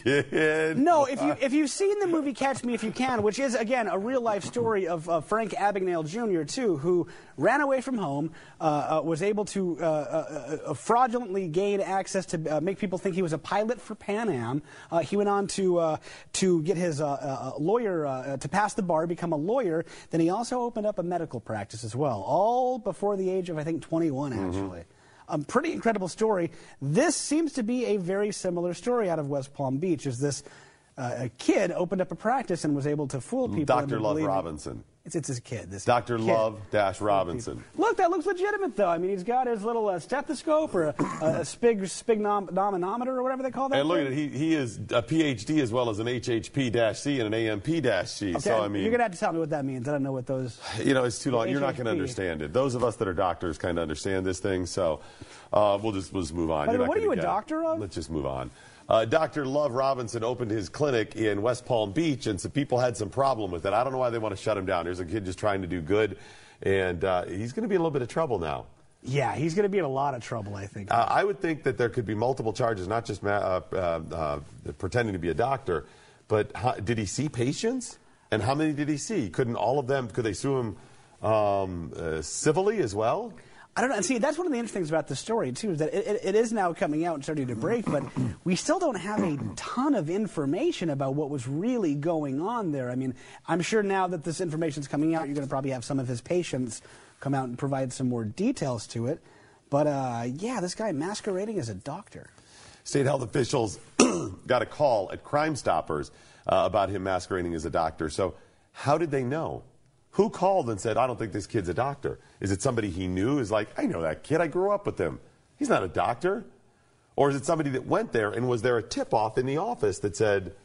Kid. No, if you if you've seen the movie Catch Me If You Can, which is again a real life story of uh, Frank Abagnale Jr. too, who ran away from home, uh, uh, was able to uh, uh, uh, fraudulently gain access to uh, make people think he was a pilot for Pan Am. Uh, he went on to uh, to get his uh, uh, lawyer uh, to pass the bar, become a lawyer. Then he also opened up a medical practice as well, all before the age of I think 21 actually. A pretty incredible story. This seems to be a very similar story out of West Palm Beach. Is this uh, a kid opened up a practice and was able to fool people? Dr. Love believing- Robinson. It's, it's his kid. This Dr. kid. Love Dash Robinson. Look, that looks legitimate, though. I mean, he's got his little uh, stethoscope or a, a, a spig spignometer or whatever they call that. And look thing. at it. He, he is a PhD as well as an HHP dash C and an AMP dash C. Okay, So I mean, you're gonna have to tell me what that means. I don't know what those. You know, it's too long. You're not going to understand it. Those of us that are doctors kind of understand this thing, so uh, we'll just we'll just move on. By You're way, not what are you a get it. doctor of? Let's just move on. Uh, Dr. Love Robinson opened his clinic in West Palm Beach, and some people had some problem with it. I don't know why they want to shut him down. Here's a kid just trying to do good, and uh, he's going to be in a little bit of trouble now. Yeah, he's going to be in a lot of trouble, I think. Uh, I would think that there could be multiple charges, not just ma- uh, uh, uh, pretending to be a doctor, but how, did he see patients? And how many did he see? Couldn't all of them, could they sue him um, uh, civilly as well? I don't know. And see, that's one of the interesting things about the story too is that it, it, is now coming out and starting to break, but we still don't have a ton of information about what was really going on there. I mean, I'm sure now that this information is coming out, you're going to probably have some of his patients come out and provide some more details to it. But uh, yeah, this guy masquerading as a doctor. State health officials got a call at Crime Stoppers uh, about him masquerading as a doctor. So, how did they know? Who called and said, I don't think this kid's a doctor? Is it somebody he knew? Is like, I know that kid. I grew up with him. He's not a doctor. Or is it somebody that went there and was there a tip off in the office that said,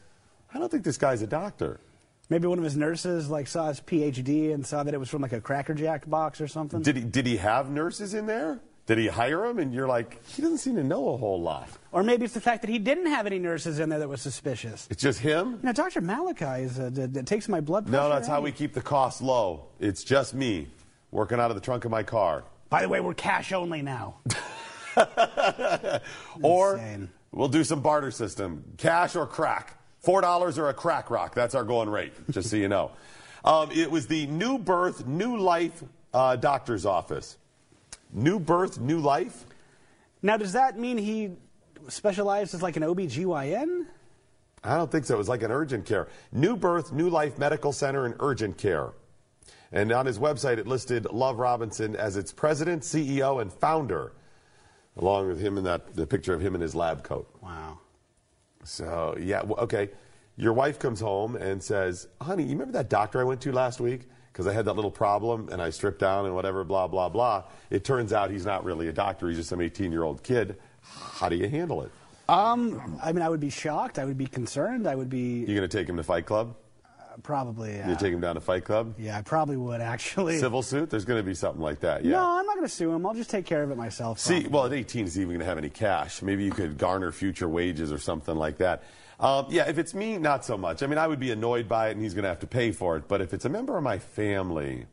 I don't think this guy's a doctor? Maybe one of his nurses like saw his PhD and saw that it was from like a Cracker Jack box or something. Did he, did he have nurses in there? Did he hire him? And you're like, he doesn't seem to know a whole lot. Or maybe it's the fact that he didn't have any nurses in there that was suspicious. It's just him? Now, Dr. Malachi is, uh, d- d- takes my blood pressure. No, that's how we keep the costs low. It's just me working out of the trunk of my car. By the way, we're cash only now. or we'll do some barter system cash or crack. $4 or a crack rock. That's our going rate, just so you know. Um, it was the New Birth, New Life uh, doctor's office. New Birth, New Life? Now, does that mean he specialized as like an OBGYN? I don't think so. It was like an urgent care. New Birth, New Life Medical Center and Urgent Care. And on his website, it listed Love Robinson as its president, CEO, and founder, along with him in that the picture of him in his lab coat. Wow. So yeah, okay. Your wife comes home and says, "Honey, you remember that doctor I went to last week? Because I had that little problem and I stripped down and whatever, blah blah blah." It turns out he's not really a doctor; he's just some 18-year-old kid. How do you handle it? Um, I mean, I would be shocked. I would be concerned. I would be You're gonna take him to Fight Club? probably. You Uh, take him down to Fight Club? yeah, I probably would actually. Civil suit? There's gonna be something like that. Yeah. No, I'm not going to sue him. I'll just take care of it myself. See, well, at 18, is he even going to have any cash? Maybe you could garner future wages or something like that. Um, yeah, if it's me, not so much. I mean, I would be annoyed by it and he's going to have to pay for it. But if it's a member of my family,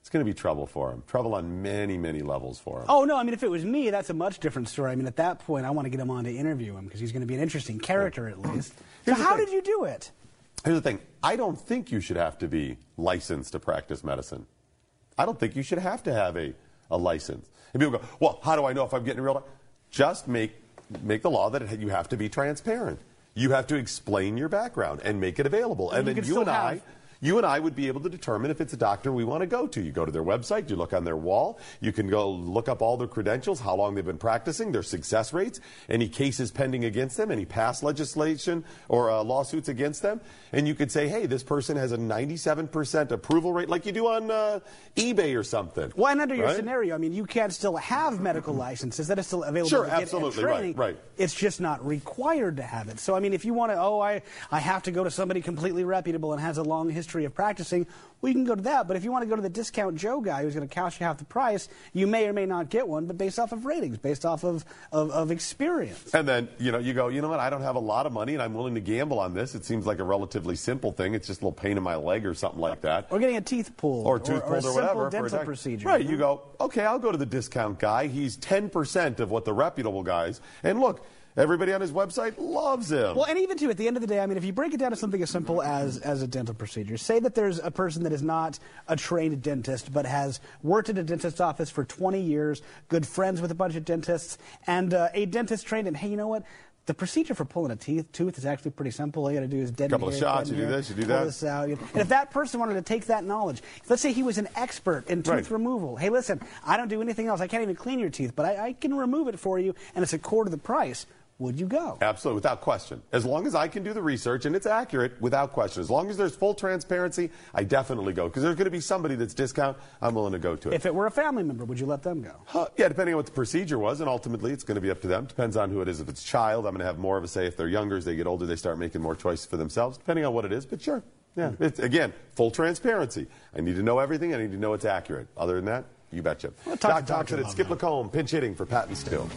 it's going to be trouble for him. Trouble on many, many levels for him. Oh no! I mean, if it was me, that's a much different story. I mean, at that point, I want to get him on to interview him because he's going to be an interesting character at least. So how thing. did you do it? Here's the thing I don't think you should have to be licensed to practice medicine. I don't think you should have to have a, a license. And people go, well, how do I know if I'm getting real? Just make, make the law that it, you have to be transparent. You have to explain your background and make it available. And And, you then you still and I. You and I would be able to determine if it's a doctor we want to go to. You go to their website, you look on their wall, you can go look up all their credentials, how long they've been practicing, their success rates, any cases pending against them, any past legislation or uh, lawsuits against them, and you could say, hey, this person has a 97% approval rate, like you do on uh, eBay or something. Well, and under your scenario, I mean, you can still have medical licenses that is still available. Sure, to get absolutely, and right, training. right. It's just not required to have it. So, I mean, if you want to, oh, I, I have to go to somebody completely reputable and has a long history of practicing, well, you can go to that. But if you want to go to the discount Joe guy who's going to cost you half the price, you may or may not get one, but based off of ratings, based off of, of, of experience. And then, you know, you go, you know what, I don't have a lot of money and I'm willing to gamble on this. It seems like a relatively simple thing. It's just a little pain in my leg or something like that. Or getting a teeth pulled. Or tooth or, pulled or, simple whatever. for a dental procedure. Right. You go, okay, I'll go to the discount guy. He's 10% of what the reputable guys. And look, everybody on his website loves him. Well, and even too, at the end of the day, I mean, if you break it down to something as simple as as a dental procedure, say that there's a person that is not a trained dentist but has worked at a dentist's office for 20 years, good friends with a bunch of dentists, and uh, a dentist trained him. Hey, you know what? The procedure for pulling a teeth tooth is actually pretty simple. All you got to do is deaden Couple of shots, you do this, you do pull that. this out. And if that person wanted to take that knowledge, let's say he was an expert in tooth Right. removal. Hey, listen, I don't do anything else. I can't even clean your teeth, but I, I can remove it for you, and it's a quarter of the price. Would you go? Absolutely, without question. As long as I can do the research and it's accurate, without question. As long as there's full transparency, I definitely go. Because there's going to be somebody that's discount, I'm willing to go to it. If it were a family member, would you let them go? Uh, yeah, depending on what the procedure was, and ultimately it's going to be up to them. Depends on who it is. If it's a child, I'm going to have more of a say. If they're younger, as they get older, they start making more choices for themselves, depending on what it is. But sure, yeah. It's, again, full transparency. I need to know everything. I need to know it's accurate. Other than that, you betcha. Well, Doc. Thompson at Skip. Lacombe, pinch hitting for Pat and.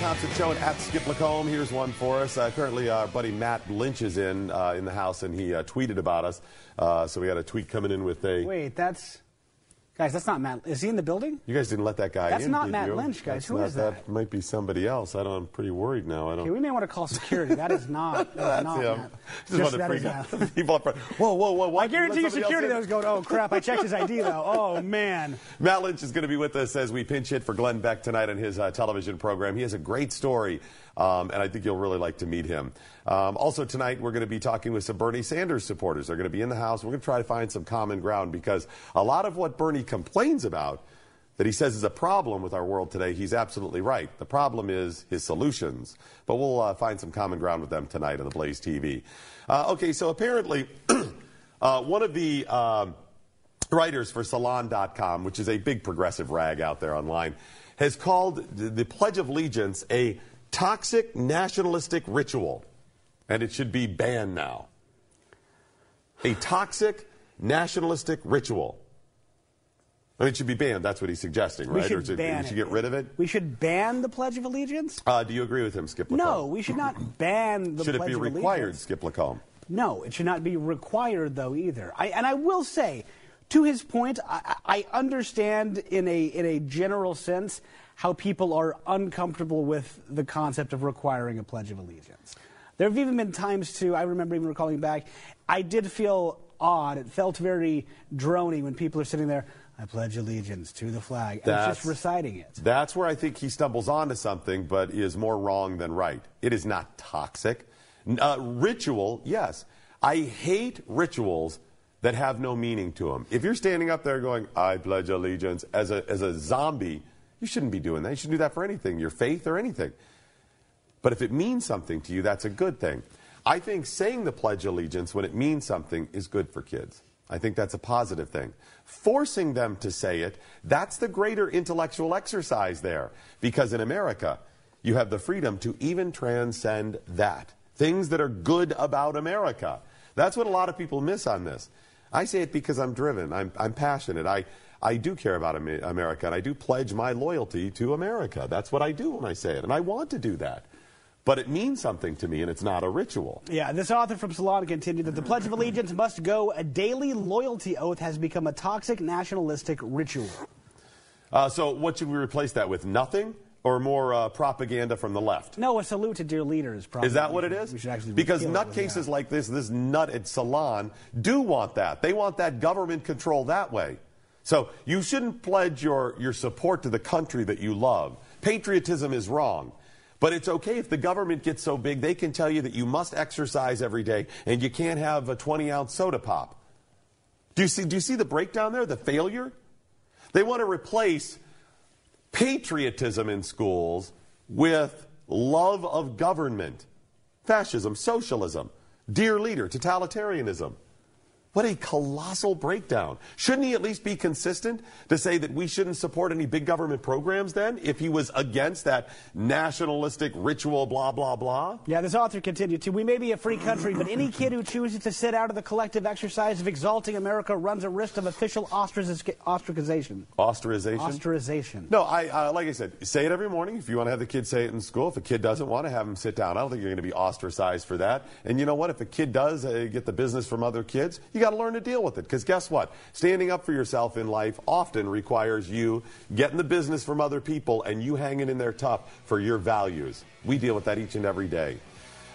Thompson Show and at Skip Lacombe. Here's one for us. Uh, currently, our buddy Matt Lynch is in uh, in the house, and he uh, tweeted about us. Uh, so we got a tweet coming in with a. Wait, that's guys. That's not Matt. Is he in the building? You guys didn't let that guy That's in. That's not Matt you? Lynch, guys. That's Who not- is that? That might be somebody else. I don't. I'm pretty worried now. I don't. Okay, we may want to call security. That is not. that is That's not him. Matt. Just that is people up front. Whoa, whoa, whoa! What? I guarantee you, Let somebody else security though is going. Oh crap! I checked his ID though. Oh man. Matt Lynch is going to be with us as we pinch hit for Glenn Beck tonight on his uh, television program. He has a great story, um, and I think you'll really like to meet him. Um, also, tonight we're going to be talking with some Bernie Sanders supporters. They're going to be in the house. We're going to try to find some common ground because a lot of what Bernie complains about that he says is a problem with our world today, he's absolutely right. The problem is his solutions. But we'll uh, find some common ground with them tonight on the Blaze TV. Uh, okay, so apparently, uh, one of the um, writers for Salon.com, which is a big progressive rag out there online, has called the, the Pledge of Allegiance a toxic nationalistic ritual, and it should be banned now. A toxic nationalistic ritual. I mean, it should be banned. That's what he's suggesting, We right? should or should, ban we should get rid of it? We should ban the Pledge of Allegiance. Uh, do you agree with him, Skip No, we should not ban the Should it be required, Allegiance. Skip LaCour? No, it should not be required, though, either. I, and I will say, to his point, I, I understand in a, in a general sense how people are uncomfortable with the concept of requiring a Pledge of Allegiance. There have even been times, too, I remember even recalling back, I did feel odd. It felt very drony when people are sitting there, I pledge allegiance to the flag, and it's just reciting it. That's where I think he stumbles onto something, but is more wrong than right. It is not toxic. Uh, ritual, yes. I hate rituals that have no meaning to them. If you're standing up there going, I pledge allegiance, as a, as a zombie, you shouldn't be doing that. You shouldn't do that for anything, your faith or anything. But if it means something to you, that's a good thing. I think saying the Pledge of Allegiance when it means something is good for kids. I think that's a positive thing. Forcing them to say it, that's the greater intellectual exercise there. Because in America, you have the freedom to even transcend that. Things that are good about America. That's what a lot of people miss on this. I say it because I'm driven, I'm, I'm passionate. I, I do care about America, and I do pledge my loyalty to America. That's what I do when I say it, and I want to do that. But it means something to me, and it's not a ritual. Yeah, this author from Salon continued that the Pledge of Allegiance must go. A daily loyalty oath has become a toxic nationalistic ritual. Uh, so, what should we replace that with? Nothing? Or more uh, propaganda from the left? No, a salute to dear leaders. Probably. Is that what it is? We should actually because nutcases like this, this nut at Salon, do want that. They want that government control that way. So you shouldn't pledge your, your support to the country that you love. Patriotism is wrong. But it's okay if the government gets so big, they can tell you that you must exercise every day and you can't have a 20 ounce soda pop. Do you see, do you see the breakdown there, the failure? They want to replace patriotism in schools with love of government, fascism, socialism, dear leader, totalitarianism. What a colossal breakdown. Shouldn't he at least be consistent to say that we shouldn't support any big government programs then if he was against that nationalistic ritual, blah, blah, blah? Yeah, this author continued to We may be a free country, but any kid who chooses to sit out of the collective exercise of exalting America runs a risk of official ostracization. Ostracization? Ostracization. No, I uh, like I said, say it every morning. If you want to have the kid say it in school, if a kid doesn't want to have him sit down, I don't think you're going to be ostracized for that. And you know what? If a kid does uh, get the business from other kids, you got to learn to deal with it. Because guess what? Standing up for yourself in life often requires you getting the business from other people and you hanging in there tough for your values. We deal with that each and every day.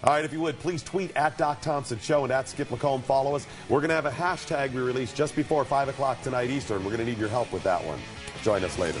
All right, if you would, please tweet at Doc Thompson Show and at Skip LaCour. Follow us. We're going to have a hashtag we release just before 5 o'clock tonight Eastern. We're going to need your help with that one. Join us later.